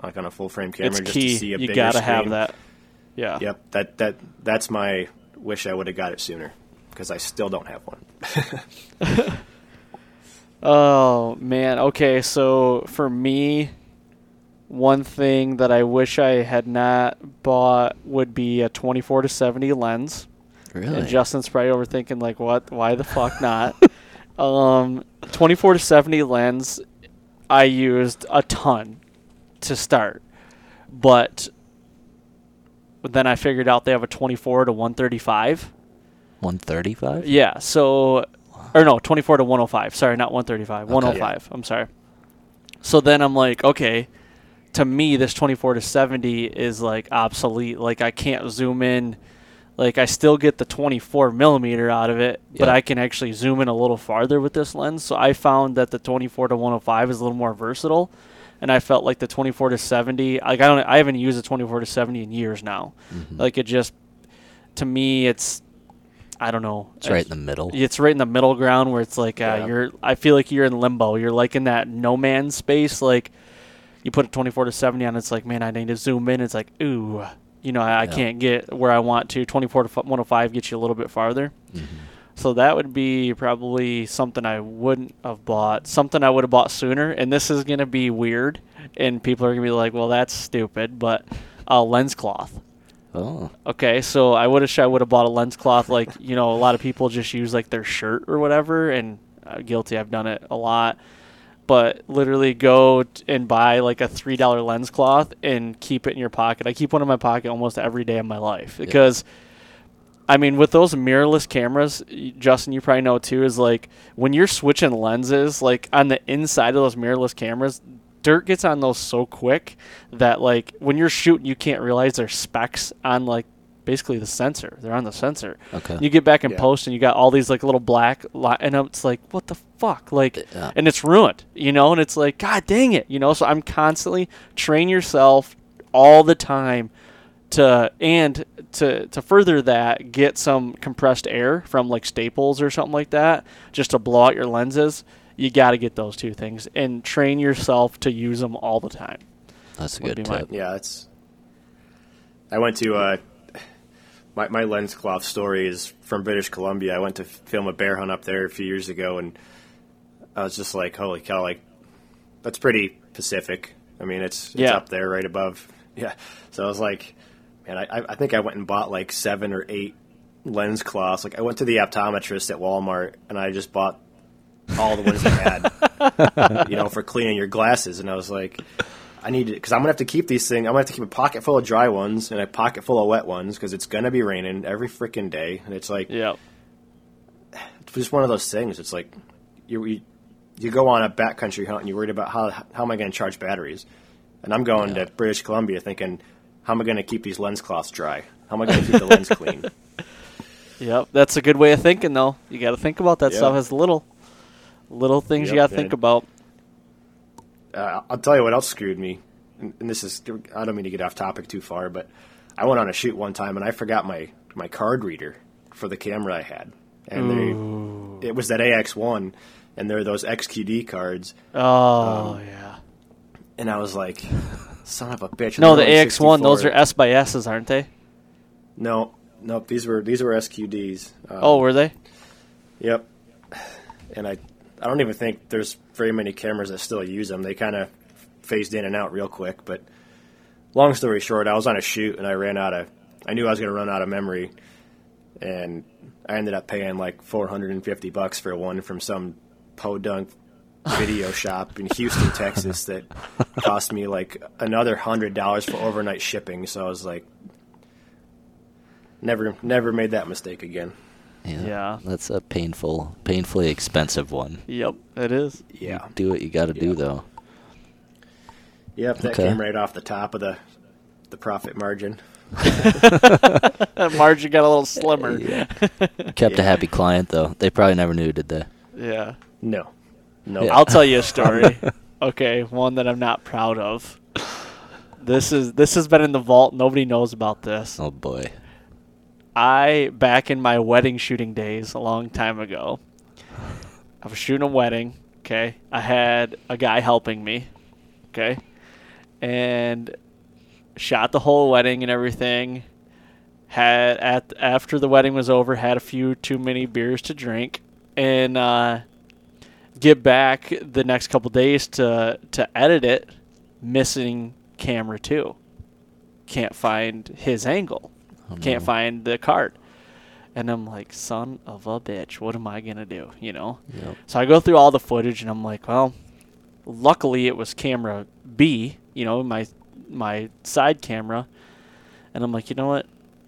like on a full frame camera it's just key. to see a You bigger gotta have that. Yeah. Yep, that that that's my wish I would have got it sooner. because I still don't have one. Oh man. Okay, so for me, one thing that I wish I had not bought would be a 24 to 70 lens. Really? And Justin's probably overthinking like, what? Why the fuck not? um, 24 to 70 lens, I used a ton to start, but then I figured out they have a 24 to 135. 135? Yeah. So, or no, 24 to 105. Sorry, not 135. 105. I'm sorry. So then I'm like, okay, to me, this 24 to 70 is like obsolete. Like I can't zoom in. Like I still get the 24 millimeter out of it, but I can actually zoom in a little farther with this lens. So I found that the 24 to 105 is a little more versatile, and I felt like the 24 to 70. Like I don't, I haven't used a 24 to 70 in years now. Mhm. Like it just, to me, it's, I don't know. it's right in the middle. It's right in the middle ground where it's like uh, Yeah. you're. I feel like you're in limbo. You're like in that no man's space. Like you put a 24 to 70 on. It's like man, I need to zoom in. It's like ooh, you know, I, I Yeah. can't get where I want to. 24 to 105 gets you a little bit farther. Mhm. So that would be probably something I wouldn't have bought. Something I would have bought sooner. And this is gonna be weird, and people are gonna be like, "Well, that's stupid," but a lens cloth. Oh, Okay, so I would have I would have bought a lens cloth like you know a lot of people just use like their shirt or whatever, and uh, guilty I've done it a lot. But literally go t- and buy like a three dollar lens cloth and keep it in your pocket. I keep one in my pocket almost every day of my life because. I mean, with those mirrorless cameras, Justin, you probably know too, is like when you're switching lenses, like on the inside of those mirrorless cameras, dirt gets on those so quick that like when you're shooting, you can't realize there's specks on like basically the sensor. They're on the sensor. okay. You get back in Yeah. post and you got all these like little black, li- and it's like, what the fuck, like, Yeah. and it's ruined, you know. And it's like, god dang it, you know. So I'm constantly train yourself all the time to and to to further that get some compressed air from like Staples or something like that just to blow out your lenses. You got to get those two things and train yourself to use them all the time. That's a would good be my- tip. Yeah, it's. I went to uh, my my lens cloth story is from British Columbia. I went to film a bear hunt up there a few years ago, and I was just like, "Holy cow!" Like, that's pretty Pacific. I mean, it's it's Yeah. up there, right above. Yeah. So I was like, man, I I think I went and bought like seven or eight lens cloths. Like, I went to the optometrist at Walmart, and I just bought all the ones they had, you know, for cleaning your glasses. And I was like, I need to, because I'm gonna have to keep these things. I'm gonna have to keep a pocket full of dry ones and a pocket full of wet ones because it's gonna be raining every freaking day. And it's like Yeah. it's just one of those things. It's like you you, you go on a backcountry hunt and you're worried about how how am I going to charge batteries, and I'm going to British Columbia thinking, how am I going to keep these lens cloths dry? How am I going to keep the lens clean? Yep, that's a good way of thinking, though. You got to think about that Yeah. stuff as little, little things you got to think about. uh, I'll tell you what else screwed me, and, and this is I don't mean to get off topic too far, but I went on a shoot one time and I forgot my my card reader for the camera I had, and they, it was that AX1, and there are those XQD cards, Oh Um, yeah. and I was like, son of a bitch. No, the AX1, those are S by S's, aren't they? no, nope. These were these were XQDs. Um, oh, were they? Yep. And I, I don't even think there's very many cameras that still use them. They kind of phased in and out real quick. But long story short, I was on a shoot and I ran out of. I knew I was going to run out of memory, and I ended up paying like 450 bucks for one from some podunk video shop in Houston, Texas that cost me like another hundred dollars for overnight shipping. So I was like, never, never made that mistake again. Yeah. Yeah. That's a painful, painfully expensive one. Yep, it is. Yeah. Do what you got to do, though. Yep, that Okay. came right off the top of the the profit margin. That margin got a little slimmer. Yeah. Kept a happy client, though. They probably never knew, did they? Yeah. No, no. Yeah. I'll tell you a story. okay, one that I'm not proud of. This is this has been in the vault. Nobody knows about this. Oh boy. I back in my wedding shooting days a long time ago. I was shooting a wedding. Okay, I had a guy helping me. Okay, and shot the whole wedding and everything. had at after the wedding was over, had a few too many beers to drink, and uh, get back the next couple days to to edit it, missing camera two. Can't find his angle. Oh, Can't no. find the card. And I'm like, son of a bitch, what am I gonna do? You know? Yep. So I go through all the footage and I'm like, well, luckily it was camera B, you know, my my side camera. And I'm like, you know what?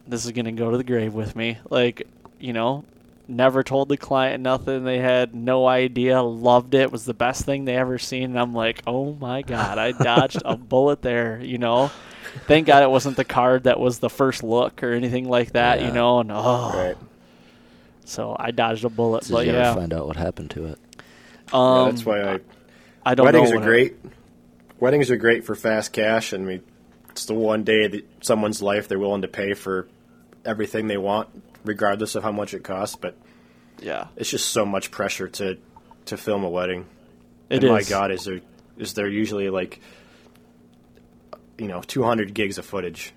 This is gonna go to the grave with me. Like, you know, never told the client nothing. They had no idea. Loved it. Was the best thing they ever seen. And I'm like, oh my god, I dodged a bullet there. You know. Thank God it wasn't the card that was the first look or anything like that. You know. And oh, Right. so I dodged a bullet. Did but you yeah, ever find out what happened to it? um, yeah, that's why I I don't weddings know are what I- great. Weddings are great for fast cash, and we it's the one day that someone's life they're willing to pay for everything they want, regardless of how much it costs. But yeah, it's just so much pressure to to film a wedding. it and is. my God, is there is there usually like you know 200 gigs of footage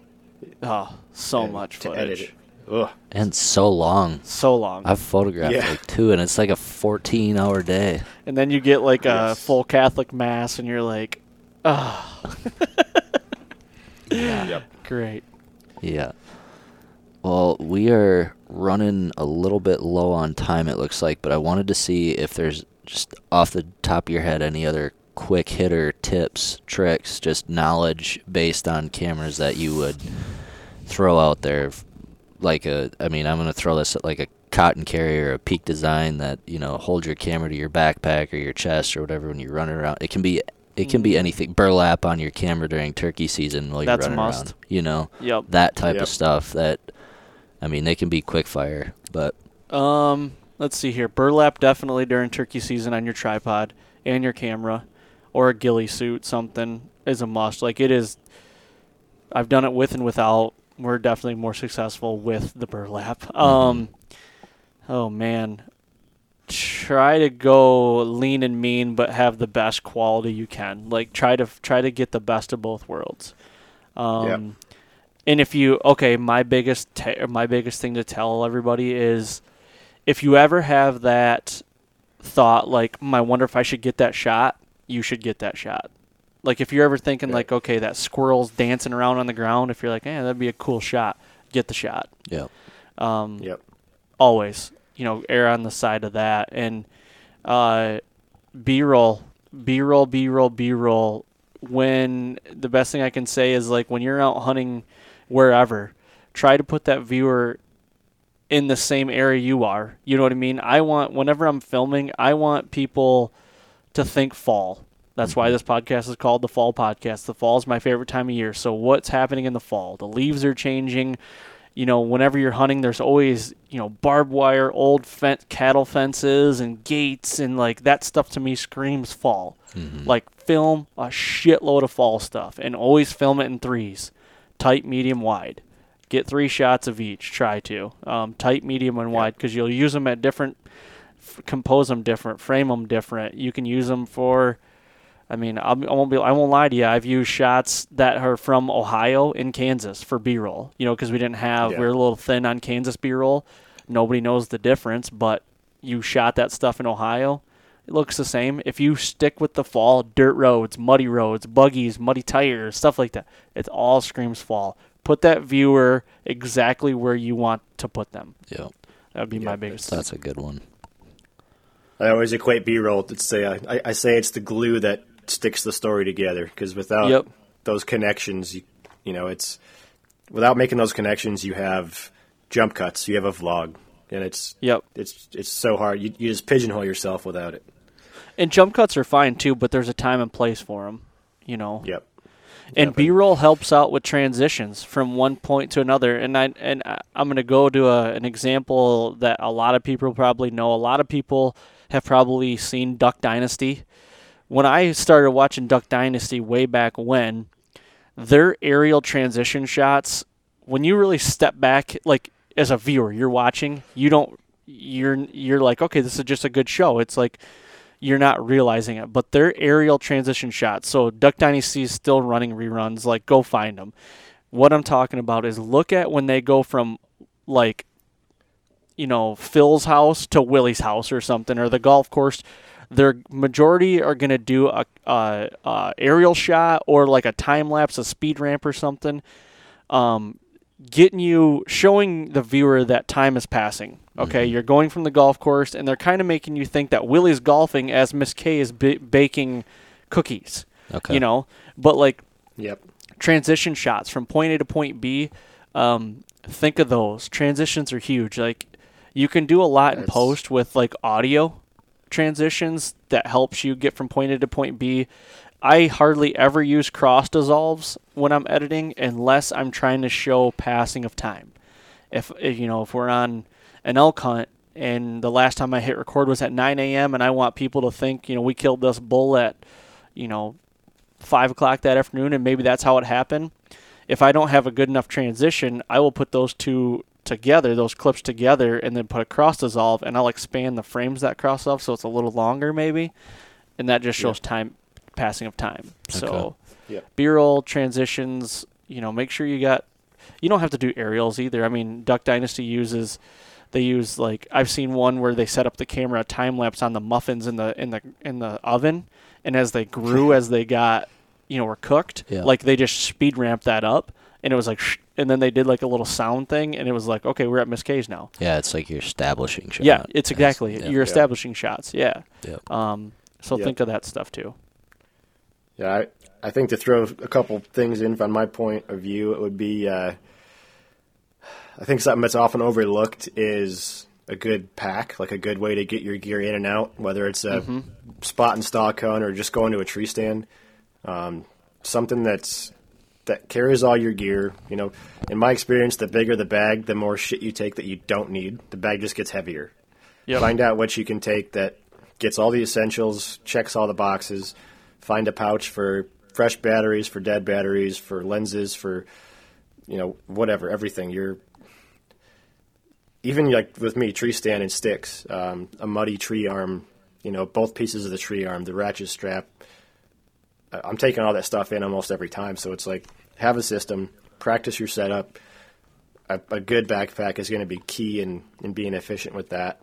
Oh, so and much to footage. edit it. Ugh. And so long. So long. I've photographed Yeah. like two, and it's like a 14 hour day. and then you get like a full Catholic mass, and you're like, oh, Yep. great. Yeah. Well, we are running a little bit low on time, it looks like, but I wanted to see if there's just off the top of your head any other quick hitter tips, tricks, just knowledge based on cameras that you would throw out there. Like a, I mean, I'm going to throw this at like a cotton carrier, a peak design that, you know, hold your camera to your backpack or your chest or whatever when you're running around. It can be. It can be mm. anything. Burlap on your camera during turkey season while you're That's a running must. around. You know, Yep. that type Yep. of stuff that I mean they can be quick fire, but Um, let's see here. Burlap definitely during turkey season on your tripod and your camera, or a ghillie suit. Something is a must. Like it is. I've done it with and without. We're definitely more successful with the burlap. Um, oh man, try to go lean and mean, but have the best quality you can. Like try to try to get the best of both worlds. Um, and if you okay, my biggest ta- or my biggest thing to tell everybody is, if you ever have that thought like, "Hmm, I wonder if I should get that shot," you should get that shot. Like if you're ever thinking Yeah. like, okay, that squirrel's dancing around on the ground, if you're like, eh, that'd be a cool shot, get the shot. yeah. Um, Yep. always, you know, err on the side of that. And uh, B-roll, B-roll, B-roll, B-roll. When the best thing I can say is like when you're out hunting wherever, try to put that viewer in the same area you are. You know what I mean? I want whenever I'm filming, I want people to think fall. That's why mm-hmm. this podcast is called the Fall Podcast. The fall is my favorite time of year. So what's happening in the fall? The leaves are changing. You know, whenever you're hunting, there's always you know barbed wire, old fen- cattle fences, and gates, and like that stuff to me screams fall. Mm-hmm. Like film a shitload of fall stuff, and always film it in threes, tight, medium, wide. Get three shots of each. Try to um, tight, medium, and wide because you'll use them at different, f- compose them different, frame them different. You can use them for. I mean, I'll, I won't be. I won't lie to you. I've used shots that are from Ohio and Kansas for B-roll. You know, because we didn't have. Yeah. We are a little thin on Kansas B-roll. Nobody knows the difference, but you shot that stuff in Ohio. It looks the same. If you stick with the fall, dirt roads, muddy roads, buggies, muddy tires, stuff like that, it all screams fall. Put that viewer exactly where you want to put them. Yeah. That would be my biggest. That's a good one. I always equate B-roll. To say I, I say it's the glue that sticks the story together. Because without Yep. those connections, you, you know, it's without making those connections, you have jump cuts. You have a vlog, and it's Yep. it's it's so hard. You, you just pigeonhole yourself without it. And jump cuts are fine too, but there's a time and place for them. You know. Yep. And Yep. B-roll helps out with transitions from one point to another. And I and I, am going to go to a, an example that a lot of people probably know. A lot of people have probably seen Duck Dynasty. When I started watching Duck Dynasty way back when, their aerial transition shots, when you really step back, like as a viewer, you're watching, you don't, you're you're like, okay, this is just a good show. It's like you're not realizing it. But their aerial transition shots. So Duck Dynasty is still running reruns. Like, go find them. What I'm talking about is look at when they go from like you know Phil's house to Willie's house or something, or the golf course. Their majority are gonna do a, a, a aerial shot or like a time lapse, a speed ramp or something, um, getting you showing the viewer that time is passing. Okay, you're going from the golf course, and they're kind of making you think that Willie's golfing as Miss Kay is b- baking cookies. Okay. You know, but like Yep. transition shots from point A to point B. Um, think of those transitions are huge. Like you can do a lot in post with like audio transitions that helps you get from point A to point B. I hardly ever use cross dissolves when I'm editing unless I'm trying to show passing of time. If, if you know if we're on an elk hunt and the last time I hit record was at 9 a.m. and I want people to think you know we killed this bull at you know five o'clock that afternoon, and maybe that's how it happened. If I don't have a good enough transition, I will put those two together, those clips together, and then put a cross dissolve, and I'll expand the frames that cross off so it's a little longer, maybe, and that just shows time passing of time. So, Yep. B-roll transitions, you know, make sure you got. You don't have to do aerials either. I mean, Duck Dynasty uses. They use like I've seen one where they set up the camera time lapse on the muffins in the in the in the oven, and as they grew, as they got, you know, were cooked, Yeah. like they just speed ramped that up, and it was like, and then they did like a little sound thing, and it was like, okay, we're at Miss Kay's now. Yeah, it's like you're establishing shots Yeah, it's exactly yeah. you're establishing shots. Yeah. Yep. Um. So Yep. think of that stuff too. Yeah, I, I think to throw a couple things in from my point of view, it would be uh, I think something that's often overlooked is a good pack, like a good way to get your gear in and out, whether it's a spot and stock hunt or just going to a tree stand. Um, something that's that carries all your gear. You know, in my experience, the bigger the bag, the more shit you take that you don't need. The bag just gets heavier. Yep. Find out what you can take that gets all the essentials, checks all the boxes. Find a pouch for fresh batteries, for dead batteries, for lenses, for you know whatever, everything. You're even like with me, tree stand and sticks, um, a muddy tree arm. You know, both pieces of the tree arm, the ratchet strap. I'm taking all that stuff in almost every time, so it's like have a system, practice your setup. A, a good backpack is going to be key in, in being efficient with that.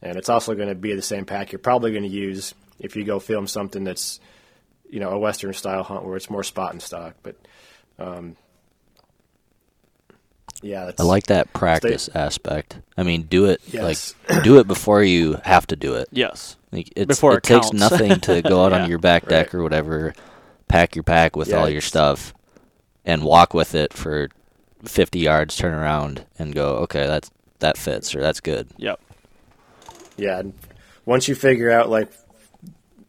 And it's also going to be the same pack you're probably going to use if you go film something that's, you know, a Western style hunt where it's more spot and stock. But, um, yeah, that's, I like that practice aspect. I mean, do it Yes. like do it before you have to do it. Yes. Like it's, Before it, it takes nothing to go out Yeah. on your back deck Right. or whatever, pack your pack with Yeah, all your stuff, and walk with it for fifty yards, turn around, and go, okay, that's that fits or that's good. Yep. Yeah, and once you figure out like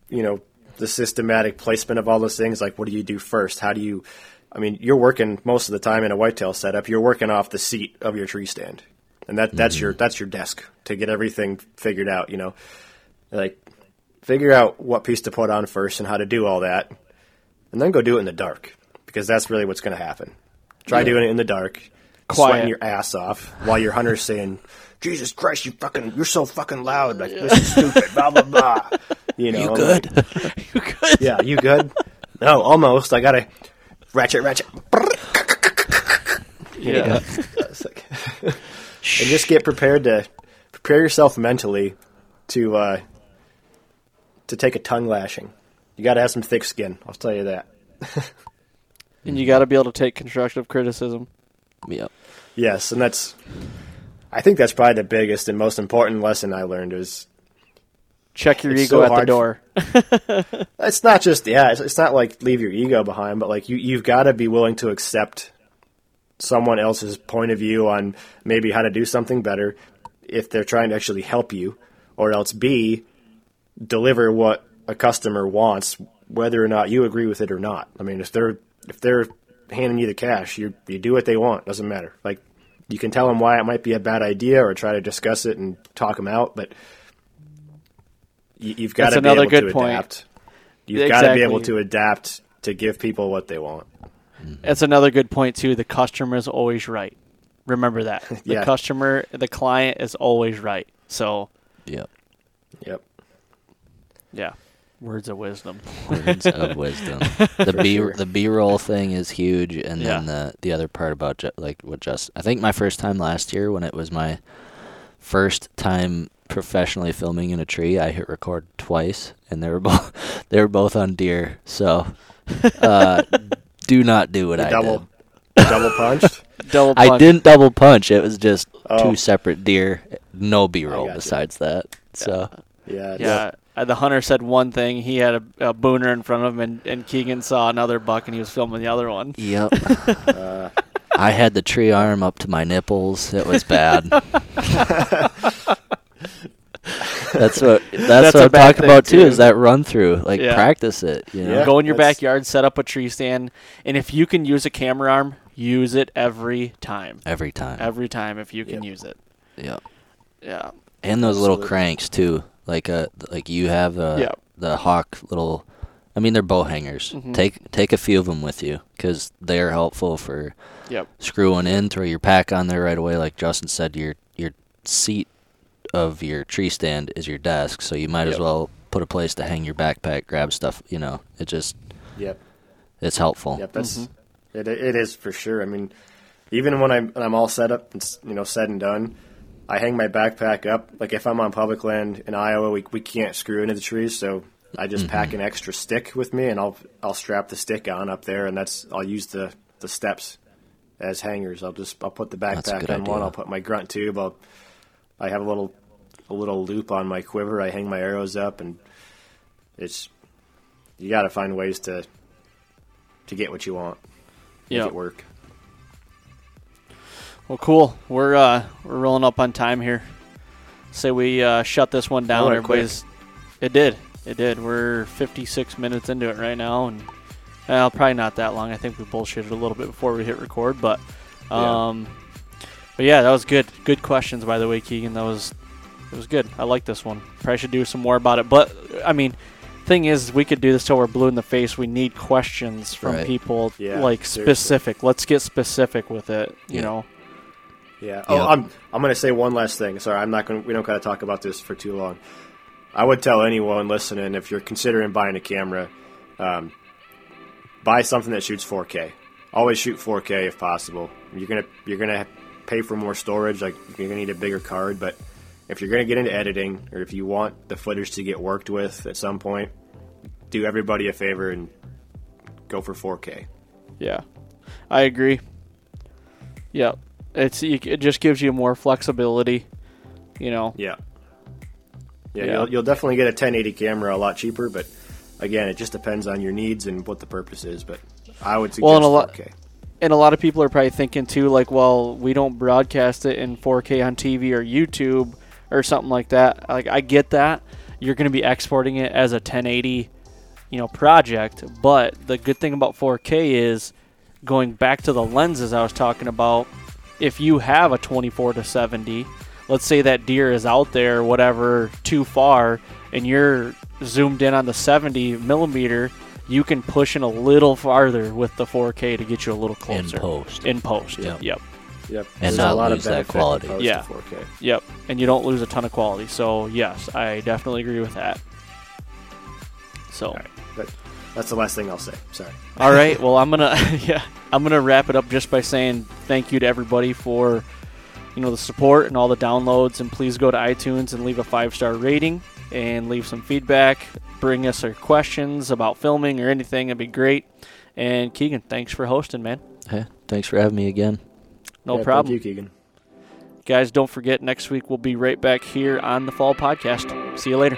you know the systematic placement of all those things, like what do you do first? How do you? I mean, you're working most of the time in a whitetail setup. You're working off the seat of your tree stand, and that that's your mm-hmm. that's your desk to get everything figured out. You know, like figure out what piece to put on first and how to do all that, and then go do it in the dark because that's really what's going to happen. Try doing it in the dark, Quiet. sweating your ass off while your hunter's saying, "Jesus Christ, you fucking, you're so fucking loud. Like this is stupid." Blah blah blah. You know, You I'm good? yeah, you good? No, almost. I gotta ratchet, ratchet. Yeah. It's like- and just get prepared to prepare yourself mentally to uh, to take a tongue lashing. You got to have some thick skin. I'll tell you that. And you got to be able to take constructive criticism. Yep. Yes, and that's. I think that's probably the biggest and most important lesson I learned is Check your ego so at the door. it's not just yeah it's, it's not like leave your ego behind but like you you've got to be willing to accept someone else's point of view on maybe how to do something better if they're trying to actually help you or else b deliver what a customer wants whether or not you agree with it or not i mean if they're if they're handing you the cash you you do what they want doesn't matter like you can tell them why it might be a bad idea or try to discuss it and talk them out but you, you've got That's to be another able good to point. adapt You've got to be able to adapt to give people what they want. That's another good point too. The customer is always right. Remember that. The Yeah. customer, the client is always right. So Yep. Yep. yeah, Words of wisdom. Words of wisdom. The B the B roll thing is huge, and then the the other part about ju- like what just I think my first time last year when it was my first time professionally filming in a tree, I hit record twice, and they were both they were both on deer. So uh, do not do what You I double, did. double punched. Double I didn't double punch. It was just Oh. two separate deer, no B roll gotcha. besides that. So Yeah, Yeah. Uh, the hunter said one thing. He had a, a booner in front of him, and, and Keegan saw another buck, and he was filming the other one. yep. Uh, I had the tree arm up to my nipples. It was bad. that's what that's, That's what I'm talking about too. too. Is that run through? Like Yeah. practice it. You know. Yeah. Go in your that's- backyard, set up a tree stand, and if you can use a camera arm, use it every time. Every time. Every time, if you can Yep. use it. Yep. Yeah. And those little cranks too. Like uh like you have uh Yeah. the hawk little. I mean, they're bow hangers. Mhm. Take take a few of them with you because they are helpful for Yep. screwing in. Throw your pack on there right away. Like Justin said, your your seat of your tree stand is your desk, so you might as well put a place to hang your backpack, grab stuff. You know, it just yep. it's helpful. Yep, that's Mhm. it. It is for sure. I mean, even when I'm when I'm all set up and you know said and done, I hang my backpack up. Like if I'm on public land in Iowa, we we can't screw into the trees, so I just pack an extra stick with me, and I'll I'll strap the stick on up there, and that's I'll use the the steps as hangers. I'll just I'll put the backpack good on one. I'll put my grunt tube. I'll I have a little a little loop on my quiver. I hang my arrows up, and it's you got to find ways to to get what you want make Yep. it work. Well, cool. We're uh, we're rolling up on time here. Say we uh, shut this one down. went quick. It did. It did. We're 56 minutes into it right now, and well, probably not that long. I think we bullshitted a little bit before we hit record, but Yeah. um, but yeah, that was good. Good questions, by the way, Keegan. That was it was good. I like this one. Probably should do some more about it. But I mean, thing is, we could do this till we're blue in the face. We need questions from Right. people, Yeah, like seriously. specific. Let's get specific with it. You Yeah. know. Yeah. Oh, Yep. I'm I'm going to say one last thing. Sorry, I'm not to We don't got to talk about this for too long. I would tell anyone listening if you're considering buying a camera, um, buy something that shoots 4K. Always shoot 4K if possible. You're gonna you're gonna pay for more storage. Like you're gonna need a bigger card, but if you're gonna get into editing or if you want the footage to get worked with at some point, do everybody a favor and go for 4K. Yeah, I agree. Yeah, it's it just gives you more flexibility. You know. Yeah. Yeah, Yeah. You'll, you'll definitely get a 1080 camera a lot cheaper, but again, it just depends on your needs and what the purpose is. But I would suggest Well, and a lot- 4K. And a lot of people are probably thinking too, like, well, we don't broadcast it in 4K on TV or YouTube or something like that. Like, I get that. You're going to be exporting it as a 1080, you know, project. But the good thing about 4K is going back to the lenses I was talking about. If you have a 24 to 70, let's say that deer is out there, whatever, too far, and you're zoomed in on the 70 millimeter, you can push in a little farther with the 4K to get you a little closer. In post. In post. Yep. Yep. Yep. And There's not a lot lose of that quality. Yeah. 4K. Yep. And you don't lose a ton of quality. So yes, I definitely agree with that. So All right. That, that's the last thing I'll say. Sorry. all right. Well, I'm gonna yeah, I'm gonna wrap it up just by saying thank you to everybody for you know the support and all the downloads, and please go to iTunes and leave a five star rating and leave some feedback. Bring us your questions about filming or anything. It'd be great. And Keegan, thanks for hosting, man. Hey, thanks for having me again. No Yeah, problem. Thank you, Keegan. Guys, don't forget next week we'll be right back here on the Fall Podcast. See you later.